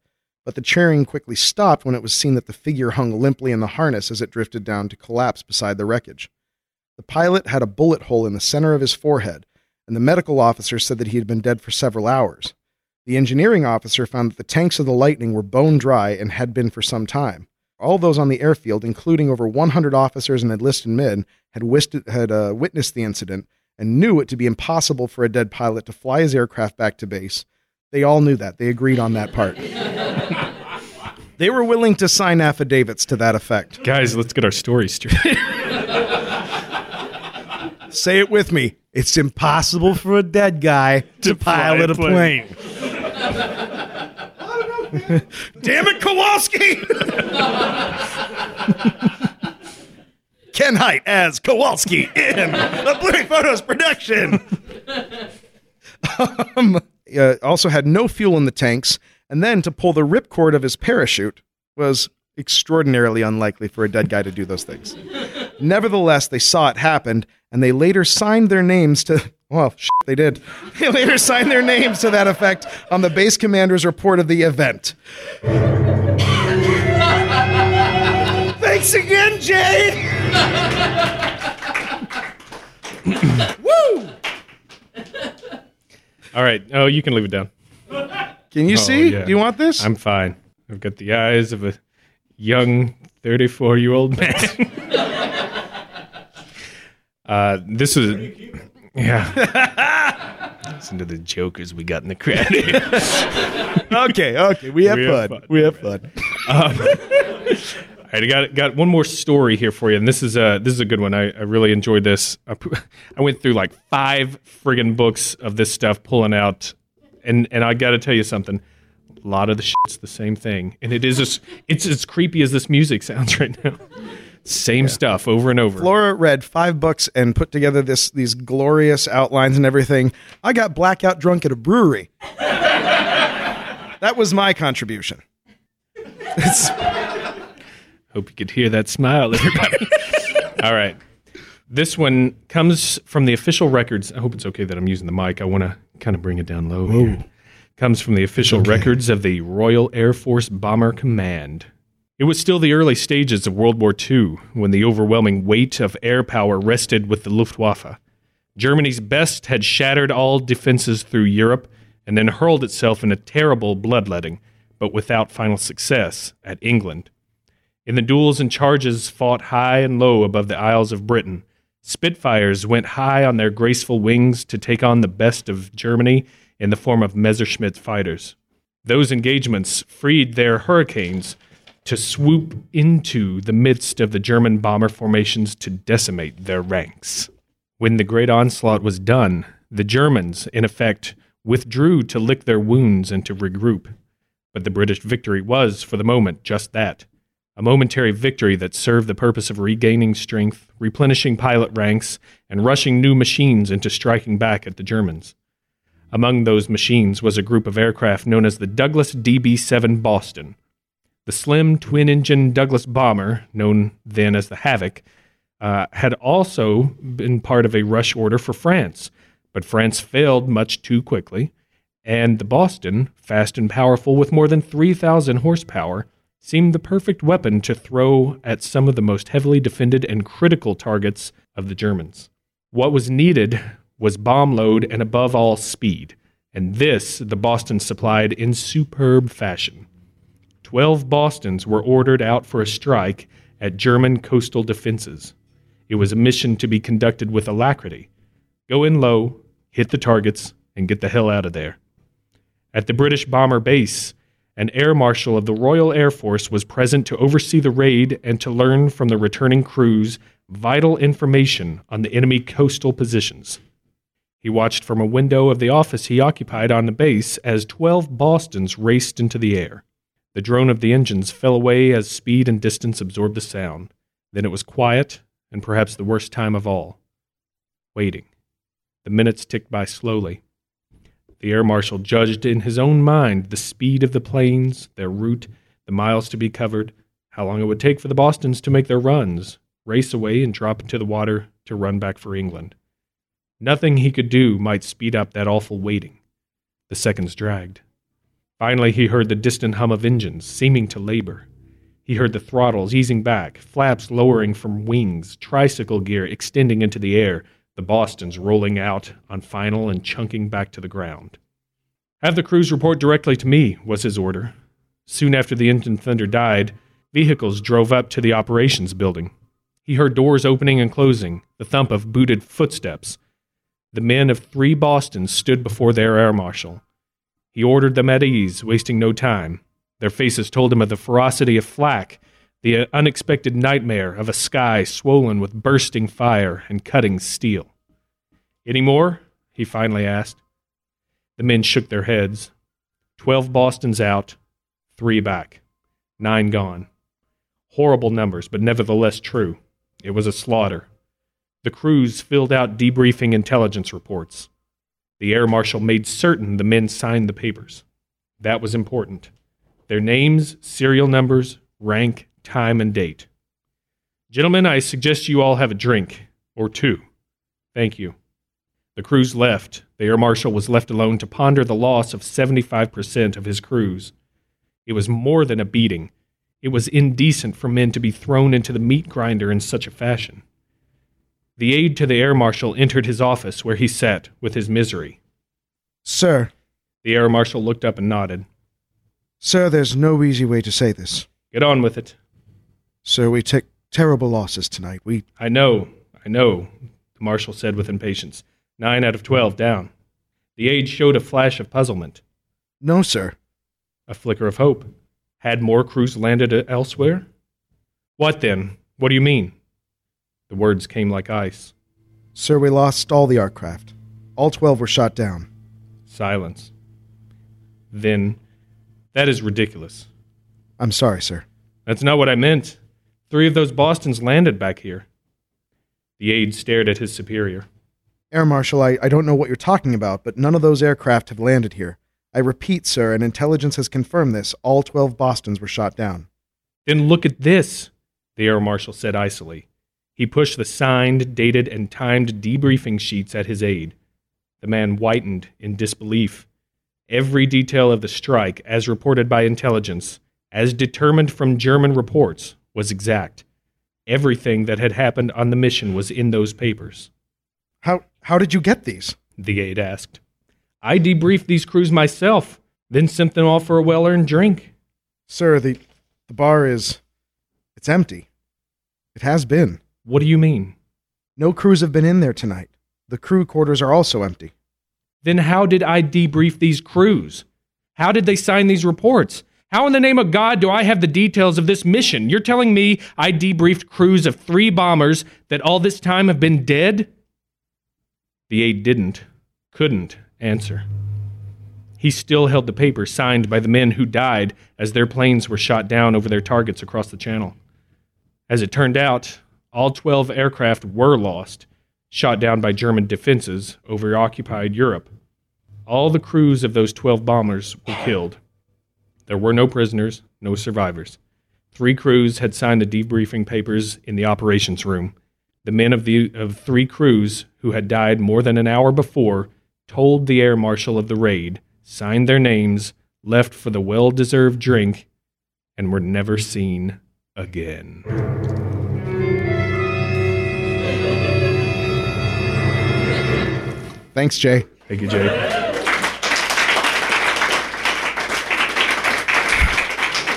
S1: But the cheering quickly stopped when it was seen that the figure hung limply in the harness as it drifted down to collapse beside the wreckage. The pilot had a bullet hole in the center of his forehead, and the medical officer said that he had been dead for several hours. The engineering officer found that the tanks of the Lightning were bone dry and had been for some time. All those on the airfield, including over 100 officers and enlisted men, had, had uh, witnessed the incident and knew it to be impossible for a dead pilot to fly his aircraft back to base. They all knew that. They agreed on that part. *laughs* they were willing to sign affidavits to that effect.
S9: Guys, let's get our story straight.
S1: Say it with me. It's impossible for a dead guy to, pilot a plane. *laughs* Damn it, Kowalski! *laughs* Ken Hite as Kowalski in a Blurry Photos production. *laughs* um, uh, also had no fuel in the tanks, and then to pull the ripcord of his parachute was extraordinarily unlikely for a dead guy to do those things. Nevertheless, they saw it happen, and they later signed their names to. Well, *laughs* shit, they did. They later signed their names to that effect on the base commander's report of the event. Thanks again, Jay. Woo!
S9: All right. Oh, you can leave it down.
S1: Can you
S9: Oh,
S1: see?
S9: yeah.
S1: Do you want this?
S9: I'm fine. I've got the eyes of a young 34 year old man. *laughs* uh, this is, yeah. *laughs* Listen to the jokers we got in the crowd. *laughs*
S1: okay, okay. We have
S9: We
S1: fun.
S9: have fun.
S1: We have fun.
S9: All right, I got got one more story here for you, and this is a this is a good one. I, I really enjoyed this. I, *laughs* I went through like five friggin' books of this stuff, pulling out, and and I got to tell you something. A lot of the shit's the same thing, and it is as it's as creepy as this music sounds *laughs* right now. Same stuff over and over.
S1: Flora read five books and put together this these glorious outlines and everything. I got blackout drunk at a brewery. *laughs* that was my contribution. It's,
S9: Hope you could hear that smile, everybody. *laughs* All right. This one comes from the official records. I hope it's okay that I'm using the mic. I want to kind of bring it down low here. Comes from the official records of the Royal Air Force Bomber Command. It was still the early stages of World War II when the overwhelming weight of air power rested with the Luftwaffe. Germany's best had shattered all defenses through Europe and then hurled itself in a terrible bloodletting, but without final success, at England. In the duels and charges fought high and low above the Isles of Britain, Spitfires went high on their graceful wings to take on the best of Germany in the form of Messerschmitt fighters. Those engagements freed their hurricanes to swoop into the midst of the German bomber formations to decimate their ranks. When the great onslaught was done, the Germans, in effect, withdrew to lick their wounds and to regroup. But the British victory was, for the moment, just that a momentary victory that served the purpose of regaining strength, replenishing pilot ranks, and rushing new machines into striking back at the Germans. Among those machines was a group of aircraft known as the Douglas DB 7 Boston. The slim twin engine Douglas bomber, known then as the Havoc, uh, had also been part of a rush order for France, but France failed much too quickly, and the Boston, fast and powerful with more than 3,000 horsepower, seemed the perfect weapon to throw at some of the most heavily defended and critical targets of the Germans. What was needed was bomb load and above all speed, and this the Boston supplied in superb fashion. Twelve Bostons were ordered out for a strike at German coastal defenses. It was a mission to be conducted with alacrity. Go in low, hit the targets, and get the hell out of there. At the British bomber base, an air marshal of the Royal Air Force was present to oversee the raid and to learn from the returning crews vital information on the enemy coastal positions. He watched from a window of the office he occupied on the base as 12 Bostons raced into the air. The drone of the engines fell away as speed and distance absorbed the sound. Then it was quiet, and perhaps the worst time of all waiting. The minutes ticked by slowly. The air marshal judged in his own mind the speed of the planes, their route, the miles to be covered, how long it would take for the Bostons to make their runs, race away and drop into the water to run back for England. Nothing he could do might speed up that awful waiting. The seconds dragged. Finally, he heard the distant hum of engines, seeming to labor. He heard the throttles easing back, flaps lowering from wings, tricycle gear extending into the air, the Bostons rolling out on final and chunking back to the ground. Have the crews report directly to me, was his order. Soon after the engine thunder died, vehicles drove up to the operations building. He heard doors opening and closing, the thump of booted footsteps. The men of three Bostons stood before their air marshal. He ordered them at ease, wasting no time. Their faces told him of the ferocity of flak, the unexpected nightmare of a sky swollen with bursting fire and cutting steel. Any more? he finally asked. The men shook their heads. Twelve Bostons out, three back, nine gone. Horrible numbers, but nevertheless true. It was a slaughter. The crews filled out debriefing intelligence reports. The air marshal made certain the men signed the papers. That was important. Their names, serial numbers, rank, time, and date. Gentlemen, I suggest you all have a drink, or two. Thank you. The crews left. The air marshal was left alone to ponder the loss of 75% of his crews. It was more than a beating. It was indecent for men to be thrown into the meat grinder in such a fashion. The aide to the air marshal entered his office where he sat with his misery.
S1: Sir.
S9: The air marshal looked up and nodded.
S1: Sir, there's no easy way to say this.
S9: Get on with it.
S1: Sir, we took terrible losses tonight. We.
S9: I know, I know, the marshal said with impatience. Nine out of twelve down. The aide showed a flash of puzzlement.
S1: No, sir.
S9: A flicker of hope. Had more crews landed elsewhere? What then? What do you mean? The words came like ice.
S1: Sir, we lost all the aircraft. All twelve were shot down.
S9: Silence. Then, that is ridiculous.
S1: I'm sorry, sir.
S9: That's not what I meant. Three of those Bostons landed back here. The aide stared at his superior.
S1: Air Marshal, I, I don't know what you're talking about, but none of those aircraft have landed here. I repeat, sir, and intelligence has confirmed this. All 12 Bostons were shot down.
S9: Then look at this, the Air Marshal said icily. He pushed the signed, dated, and timed debriefing sheets at his aide. The man whitened in disbelief. Every detail of the strike, as reported by intelligence, as determined from German reports, was exact. Everything that had happened on the mission was in those papers.
S1: How how did you get these?
S9: The aide asked. I debriefed these crews myself, then sent them off for a well earned drink.
S1: Sir, the the bar is it's empty. It has been.
S9: What do you mean?
S1: No crews have been in there tonight. The crew quarters are also empty.
S9: Then how did I debrief these crews? How did they sign these reports? How in the name of God do I have the details of this mission? You're telling me I debriefed crews of three bombers that all this time have been dead? The aide didn't, couldn't answer. He still held the paper signed by the men who died as their planes were shot down over their targets across the channel. As it turned out, all 12 aircraft were lost, shot down by German defenses over occupied Europe. All the crews of those 12 bombers were killed. There were no prisoners, no survivors. Three crews had signed the debriefing papers in the operations room. The men of the of three crews who had died more than an hour before told the air marshal of the raid, signed their names, left for the well-deserved drink, and were never seen again.
S1: Thanks, Jay.
S9: Thank you, Jay.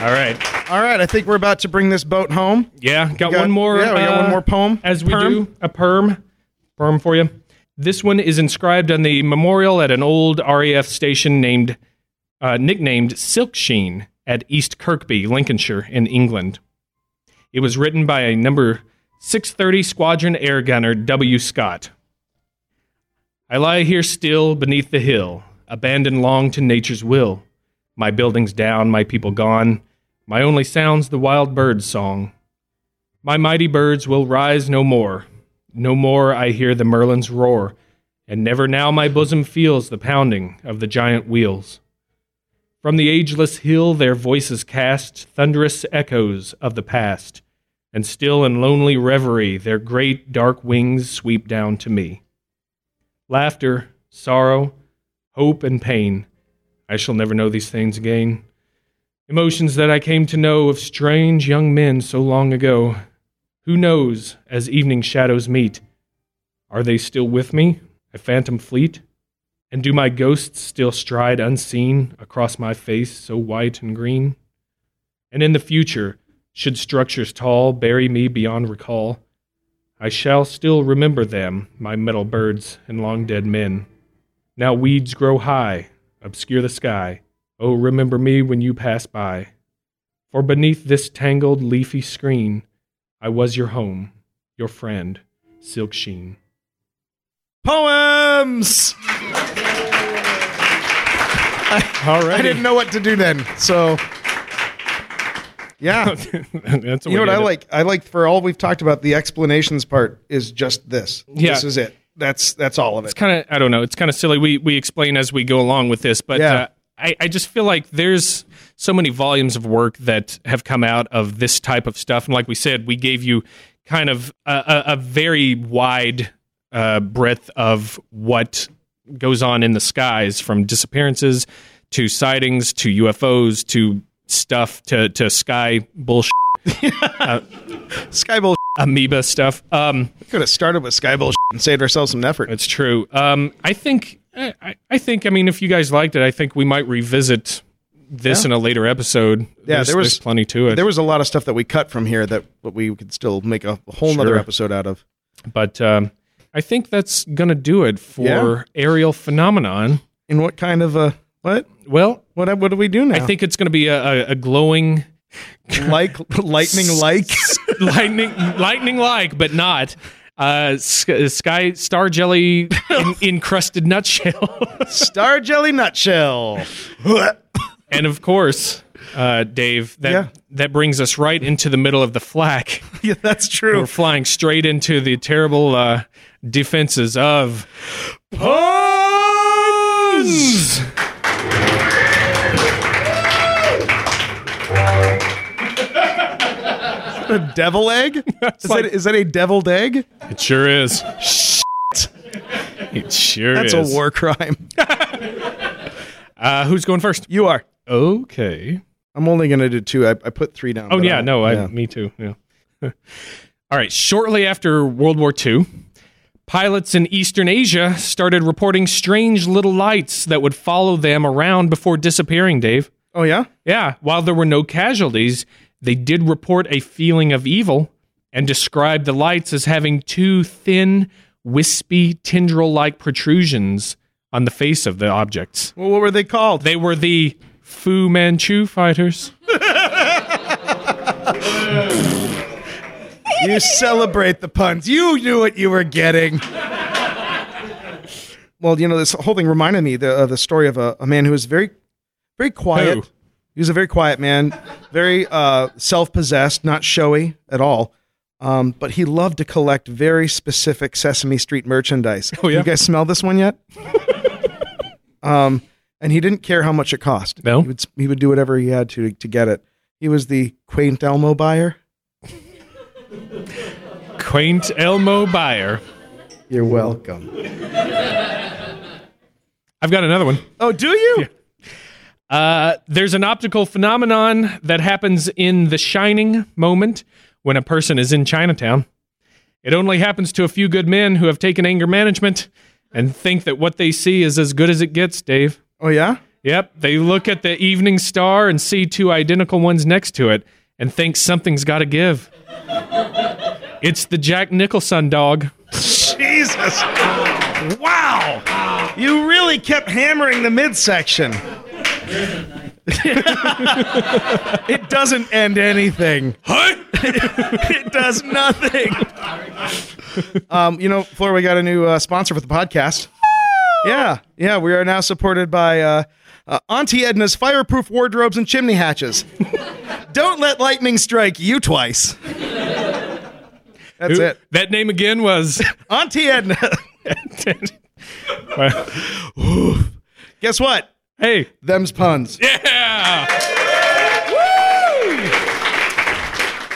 S9: All right.
S1: All right, I think we're about to bring this boat home.
S9: Yeah, got,
S1: got-
S9: one more.
S1: yeah, we got
S9: uh,
S1: one more poem.
S9: As we
S1: Perm?
S9: do, a perm. Perm for you. This one is inscribed on the memorial at an old RAF station named, uh, nicknamed Silk Sheen at East Kirkby, Lincolnshire, in England. It was written by a number 630 Squadron Air Gunner W. Scott. I lie here still beneath the hill, abandoned long to nature's will. My buildings down, my people gone. My only sound's the wild bird's song. My mighty birds will rise no more. No more I hear the merlin's roar, and never now my bosom feels the pounding of the giant wheels. From the ageless hill their voices cast thunderous echoes of the past, and still in lonely reverie their great dark wings sweep down to me. Laughter, sorrow, hope, and pain. I shall never know these things again. Emotions that I came to know of strange young men so long ago. Who knows, as evening shadows meet, are they still with me, a phantom fleet? And do my ghosts still stride unseen across my face so white and green? And in the future, should structures tall bury me beyond recall, I shall still remember them, my metal birds and long dead men. Now weeds grow high, obscure the sky. Oh, remember me when you pass by. For beneath this tangled leafy screen, I was your home, your friend, Silk Sheen.
S1: Poems. *laughs*
S9: All right.
S1: I didn't know what to do then, so yeah. *laughs*
S9: That's
S1: you know what I like? I like for all we've talked about. The explanations part is just this.
S9: Yeah.
S1: This is it. That's that's all of it.
S9: It's kind of I don't know. It's kind of silly. We we explain as we go along with this, but
S1: Yeah.
S9: uh, I I just feel like there's so many volumes of work that have come out of this type of stuff, and like we said, we gave you kind of a, a, a very wide uh, breadth of what goes on in the skies, from disappearances to sightings to UFOs to stuff to to sky bullshit. *laughs* uh,
S1: sky bullshit.
S9: Amoeba stuff. Um,
S1: Could have started with sky bullshit and saved ourselves some effort.
S9: It's true. Um, I think. I, I think. I mean, if you guys liked it, I think we might revisit this
S1: Yeah.
S9: in a later episode.
S1: Yeah,
S9: There's-
S1: there was
S9: there's plenty to it.
S1: There was a lot of stuff that we cut from here that we could still make a whole nother
S9: Sure.
S1: episode out of.
S9: but um, I think that's gonna do it for
S1: Yeah.
S9: aerial phenomenon.
S1: In what kind of a what?
S9: Well,
S1: what what do we do now?
S9: I think it's gonna be a, a, a glowing,
S1: like *laughs* *laughs* lightning like
S9: lightning lightning like, but not. Uh, sky, sky star jelly in, *laughs* encrusted nutshell.
S1: Star jelly nutshell. *laughs*
S9: and of course, uh, Dave, that
S1: Yeah.
S9: that brings us right into the middle of the flak. *laughs*
S1: yeah, that's true.
S9: We're flying straight into the terrible uh, defenses of puns.
S1: A devil egg? *laughs* Is,
S9: like-
S1: that, is that a deviled egg?
S9: It sure is. Shit. It sure is
S1: That's
S9: is.
S1: a war crime. *laughs*
S9: Uh, who's going first?
S1: You are.
S9: Okay.
S1: I'm only going to do two. I, I put three down.
S9: Oh yeah,
S1: I'll-
S9: no, I,
S1: yeah.
S9: me too. Yeah. *laughs* All right. Shortly after World War II, pilots in Eastern Asia started reporting strange little lights that would follow them around before disappearing. Dave.
S1: Oh yeah.
S9: Yeah. While there were no casualties, they did report a feeling of evil and described the lights as having two thin, wispy, tendril-like protrusions on the face of the objects.
S1: Well, what were they called?
S9: They were the Fu Manchu fighters. *laughs*
S1: You celebrate the puns. You knew what you were getting. well, you know, this whole thing reminded me the, of the story of a, a man who was very, very quiet.
S9: Who?
S1: He was a very quiet man, very uh, self-possessed, not showy at all. Um, but he loved to collect very specific Sesame Street merchandise.
S9: Oh, yeah?
S1: You guys smell this one yet? um, and he didn't care how much it cost.
S9: No?
S1: he would he would do whatever he had to to get it. He was the quaint Elmo buyer.
S9: Quaint Elmo Buyer.
S1: You're welcome.
S9: I've got another one.
S1: Oh, do you?
S9: Uh, there's an optical phenomenon that happens in the shining moment when a person is in Chinatown. It only happens to a few good men who have taken anger management and think that what they see is as good as it gets, Dave.
S1: Oh yeah.
S9: Yep, they look at the evening star and see two identical ones next to it and think something's got to give. It's the Jack Nicholson dog.
S1: Jesus. Wow. You really kept hammering the midsection. It doesn't end anything. *laughs* it does nothing. Um, you know, Flora, we got a new uh, sponsor for the podcast. Yeah, yeah, we are now supported by uh, uh, Auntie Edna's fireproof wardrobes and chimney hatches. Don't let lightning strike you twice. That's
S9: Who-
S1: it.
S9: That name again was.
S1: Auntie Edna. *laughs* Guess what?
S9: Hey,
S1: them's puns.
S9: Yeah.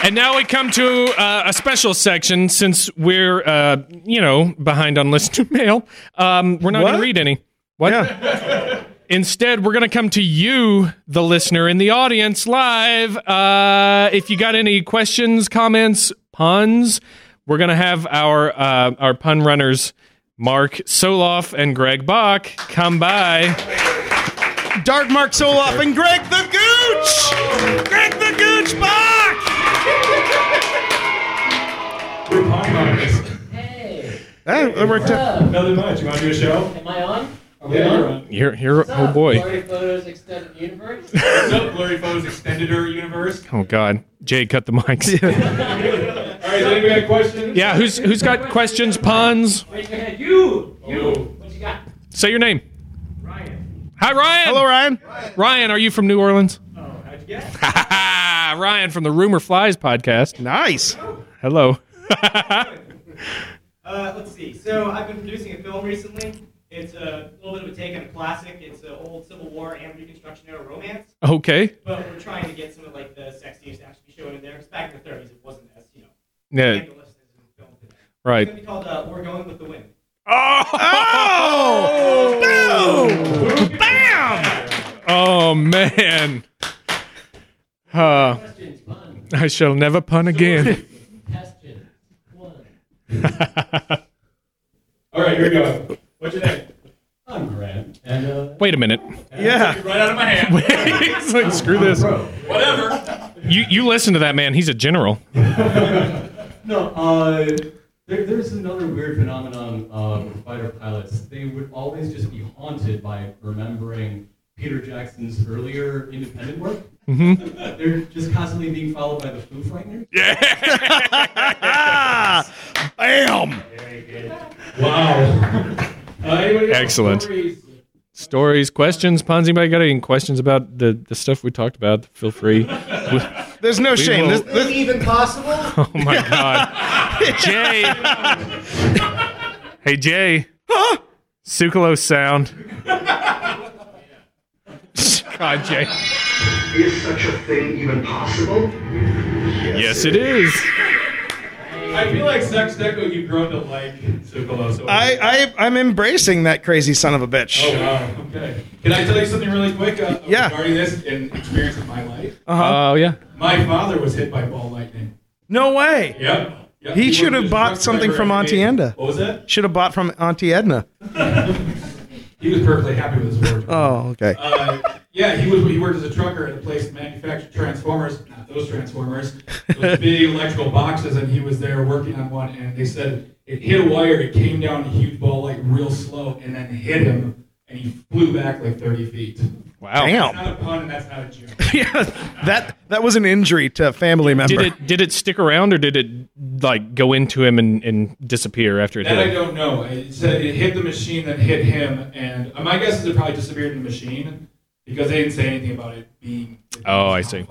S9: And now we come to uh, a special section since we're, uh, you know, behind on listener *laughs* mail. Um, we're not going to read any. What? Instead, we're going to come to you, the listener in the audience, live. Uh, if you got any questions, comments, puns, we're going to have our uh, our pun runners, Mark Soloff and Greg Bach, come by.
S1: Dark Mark Soloff and Greg the Gooch! Greg the Gooch Bach!
S10: Hey.
S1: That, that worked out.
S10: Nothing
S2: much. You want to do a show?
S10: Am I on? Are we
S2: Yeah,
S10: on?
S2: you're on.
S9: Here, here,
S10: What's
S9: oh
S10: up,
S9: boy.
S10: Blurry Photos Extended Universe.
S2: What's up, Blurry Photos Extended Universe?
S9: Oh God, Jay, cut the mics. *laughs*
S2: All right, does anybody have questions?
S9: yeah, who's who's got questions, puns?
S10: Raise your hand. You. You. Oh. What you got?
S9: Say your name.
S10: Ryan.
S9: Hi, Ryan.
S1: Hello, Ryan.
S9: Ryan, are you from New Orleans?
S10: Oh, how'd you get?
S9: Ryan from the Rumor Flies podcast.
S1: Nice.
S9: Hello. *laughs*
S13: Uh, let's see. So I've been producing a film recently. It's a little bit of a take on a classic. It's an old Civil War and Reconstruction era romance.
S9: Okay.
S13: But we're trying to get some of like the sexiest action to be shown in there. Because back in the 30s, it wasn't as you know.
S9: Yeah.
S13: scandalous as in film today.
S9: Right.
S13: It's gonna be called uh, "We're Going with the Wind."
S1: Oh! Boom! Bam!
S9: Oh man. Uh, I shall never pun again.
S10: Question. *laughs*
S2: All right, here we go. What's your name?
S10: I'm Grant. And uh,
S9: Wait a minute.
S1: Yeah.
S2: Right out of my hand. *laughs*
S9: It's like, screw this.
S2: Whatever.
S9: You you listen to that man. He's a general. *laughs*
S14: No, uh, there, there's another weird phenomenon uh, with fighter pilots. They would always just be haunted by remembering Peter Jackson's earlier independent work.
S9: Mhm. *laughs*
S14: They're just constantly being followed by the Foo Frighteners. *laughs*
S1: Bam!
S2: Wow. *laughs* Uh.
S9: Excellent.
S2: Stories?
S9: Stories, questions, puns. Anybody got any questions about the, the stuff we talked about? Feel free. *laughs*
S1: There's no
S9: We
S1: shame.
S9: will-
S1: This, this,
S13: even possible? *laughs*
S9: Oh my God. *laughs* Jay. Hey, Jay. Sucralose sound. God, Jay.
S15: Is such a thing even possible?
S9: Yes, it is.
S2: I feel like Sex Deco, you've grown to like Sucralose. over-
S1: I, I, I'm embracing that crazy son of a bitch.
S2: Oh, wow. Okay. Can I tell you something really quick uh,
S1: Yeah.
S2: regarding this and experience of my life?
S1: Uh-huh.
S9: Oh, yeah.
S2: My father was hit by ball lightning.
S1: No way.
S2: Yep. Yep.
S1: He
S2: was
S1: should
S2: a
S1: have bought
S2: truck
S1: something
S2: driver
S1: from
S2: at
S1: Auntie
S2: Maine.
S1: Enda.
S2: What was that?
S1: Should have bought from Auntie Edna. *laughs*
S2: He was perfectly happy with his work.
S1: Oh, okay.
S2: Uh, yeah, he was. He worked as a trucker at a place that manufactured transformers. Not those transformers. Those *laughs* big electrical boxes, and he was there working on one. And they said it hit a wire. It came down a huge ball like real slow, and then hit him, and he flew back like 30 feet.
S9: Wow.
S1: Damn.
S2: That's not a pun, and that's not a joke. *laughs*
S1: yeah, that that was an injury to a family member.
S9: Did it did it stick around or did it like go into him and, and disappear after it
S2: That I
S9: hit him?
S2: don't know. It said it hit the machine, then hit him, and uh, my guess is it probably disappeared in the machine because they didn't say anything about it being.
S9: Oh, I see.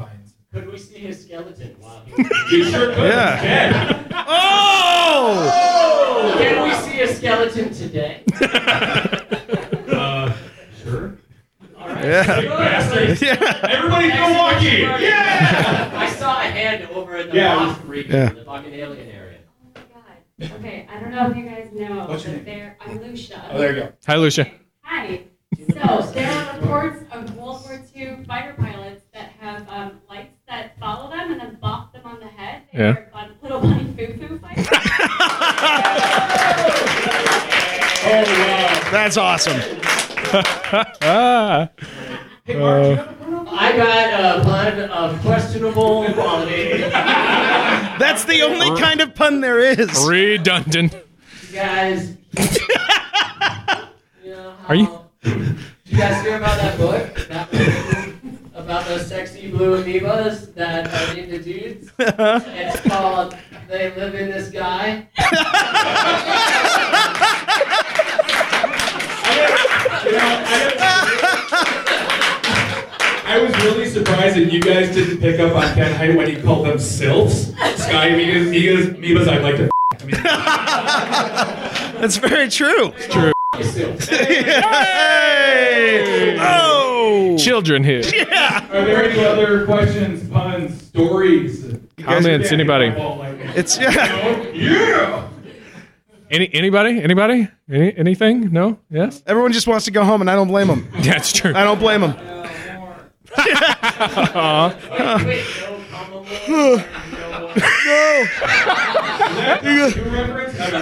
S10: Could we see his skeleton while he *laughs*
S2: You sure could.
S1: Yeah.
S2: Dead.
S1: Oh!
S10: Can we see a skeleton today? *laughs*
S2: Uh, sure.
S10: All right.
S1: Yeah.
S10: Good.
S2: Bastards. *laughs*
S1: Yeah.
S2: Everybody go walkie. Yeah.
S10: I saw a hand over in the
S2: Yeah.
S10: loft region,
S1: Yeah.
S10: the fucking alien area.
S16: Okay, I don't know if you guys know,
S2: What's
S16: but
S2: name?
S16: there, I'm Lucia.
S2: Oh, there you go.
S9: Hi, Lucia.
S16: Hi. So there are reports of World War II fighter pilots that have um, lights that follow them and then bop them on the head. They
S9: Yeah.
S16: are bun- little bunny foo foo fighters. *laughs*
S2: Oh wow.
S1: That's awesome. *laughs*
S2: Hey, Mark, do you have a pun?
S10: I got a pun of questionable quality. *laughs*
S1: That's the only kind of pun there is.
S9: redundant.
S10: You guys. *laughs* you know
S9: Are you-
S10: Did you guys hear about that book? That book about those sexy blue amoebas that are into dudes? Uh-huh. It's called They Live in This Guy.
S2: You know, I, I was really surprised that you guys didn't pick up on Ken Hite when he called them sylphs. Sky amoebas, amoebas, amoebas I'd like to. I mean, *laughs*
S1: That's very true.
S9: It's true.
S1: Hey! Oh!
S9: Children here.
S1: Yeah.
S8: Are there any other questions, puns, stories?
S9: Comments, anybody?
S1: It's yeah.
S8: Yeah.
S9: Any anybody? Anybody? Any anything? No? Yes?
S1: Everyone just wants to go home, and I don't blame them. *laughs*
S9: That's true.
S1: I don't blame them. *laughs* *laughs* no.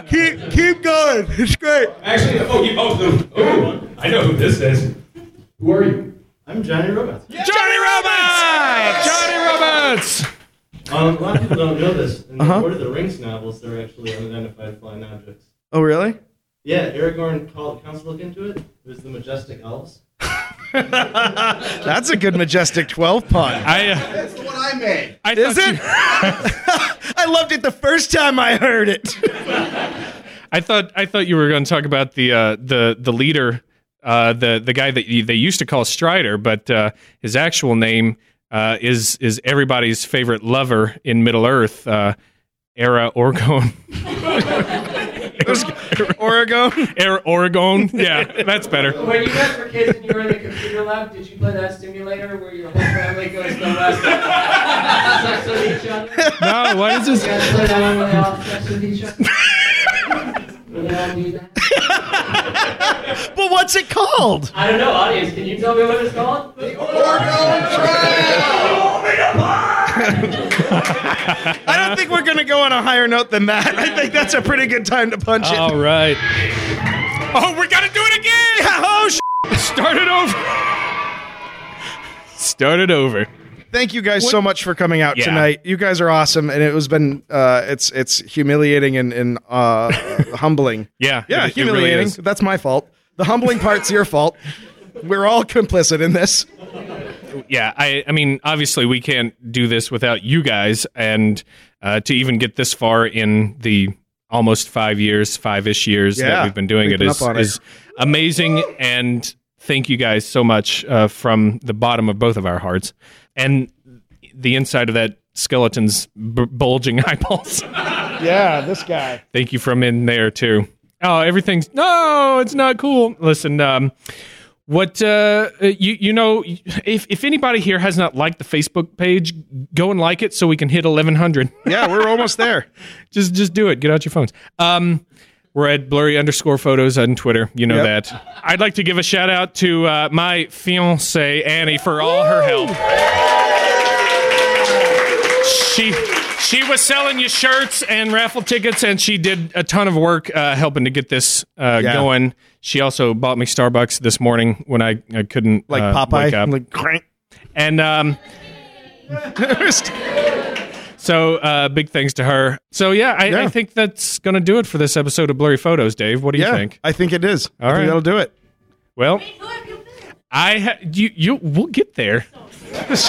S1: keep keep going. It's great.
S8: Actually, oh, you, the, oh, I know who this is. Who are you?
S17: I'm Johnny Robots.
S9: Johnny Robots! Johnny Robots!
S17: Um, a lot of people don't know this. In the
S1: Uh-huh.
S17: Lord of the Rings novels, they're actually unidentified flying objects.
S1: Oh really?
S17: Yeah, Aragorn called council look into it. It was the majestic elves. *laughs*
S1: That's a good majestic twelve pun.
S9: I uh,
S11: That's the one I made.
S9: I
S1: Is
S9: thought
S1: it? *laughs* I loved it the first time I heard it.
S9: I thought I thought you were going to talk about the uh, the the leader, uh, the the guy that you, they used to call Strider, but uh, his actual name uh, is is everybody's favorite lover in Middle Earth, uh, Era Orgon. *laughs*
S1: Oregon.
S9: Era Oregon. Yeah, that's better.
S10: When you guys were kids and you were in the computer lab, did you play that simulator where your whole family goes to the *laughs* west sex with each other?
S9: No, why is this?
S10: You guys play that one where they all sex with each other? Where they all do that? *laughs*
S1: But what's it called?
S10: I don't know, audience. Can you tell me what it's called? The *laughs*
S1: I don't think we're going to go on a higher note than that. I think that's a pretty good time to punch it.
S9: All right. Oh, we got to do it again.
S1: Yeah, *laughs* oh, sh-
S9: Start it over. Start it over.
S1: Thank you guys so much for coming out
S9: Yeah.
S1: tonight. You guys are awesome, and it was been uh, it's it's humiliating and, and uh, *laughs* humbling.
S9: Yeah,
S1: yeah,
S9: it- it really
S1: humiliating. That's my fault. The humbling part's your fault. We're all complicit in this.
S9: yeah, I, I mean, obviously, we can't do this without you guys, and uh, to even get this far in the almost five years, five ish years that we've been doing it is,
S1: it.
S9: is amazing. And thank you guys so much uh, from the bottom of both of our hearts, and the inside of that skeleton's b- bulging *laughs* eyeballs.
S1: Yeah, this guy.
S9: Thank you from in there too. Oh, everything's no, it's not cool. Listen, um, what uh, you you know, if if anybody here has not liked the Facebook page, go and like it so we can hit eleven hundred.
S1: Yeah, we're almost there. *laughs*
S9: just just do it. Get out your phones. Um, we're at blurry underscore photos on Twitter. You know
S1: Yep.
S9: that. I'd like to give a shout out to uh, my fiance Annie for all her help. She she was selling you shirts and raffle tickets, and she did a ton of work uh, helping to get this uh,
S1: Yeah.
S9: going. She also bought me Starbucks this morning when I, I couldn't
S1: Like
S9: uh,
S1: Popeye,
S9: wake up.
S1: like crank.
S9: and um, *laughs* so uh, big thanks to her. So yeah, I, I think that's gonna do it for this episode of Blurry Photos. Dave, what do you
S1: yeah,
S9: think?
S1: I think it is.
S9: All
S1: I think
S9: right.
S1: that'll do it.
S9: Well, I ha- you you we'll get there. *laughs*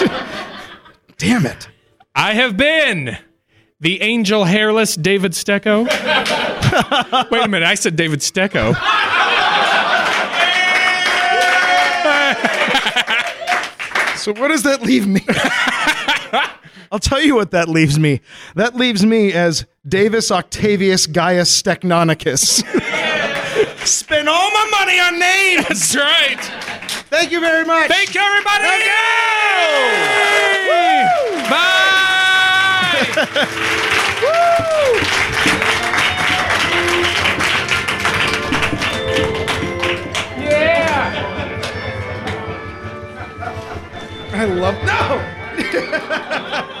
S1: Damn it!
S9: I have been the angel hairless David Stecco. *laughs* Wait a minute, I said David Stecco.
S1: So what does that leave me? *laughs* I'll tell you what that leaves me. That leaves me as Davis Octavius Gaius Stechnonicus. *laughs* Spend all my money on names.
S9: That's right.
S1: Thank you very much.
S9: Thank you, everybody. Bye. Yeah.
S1: I love no. *laughs*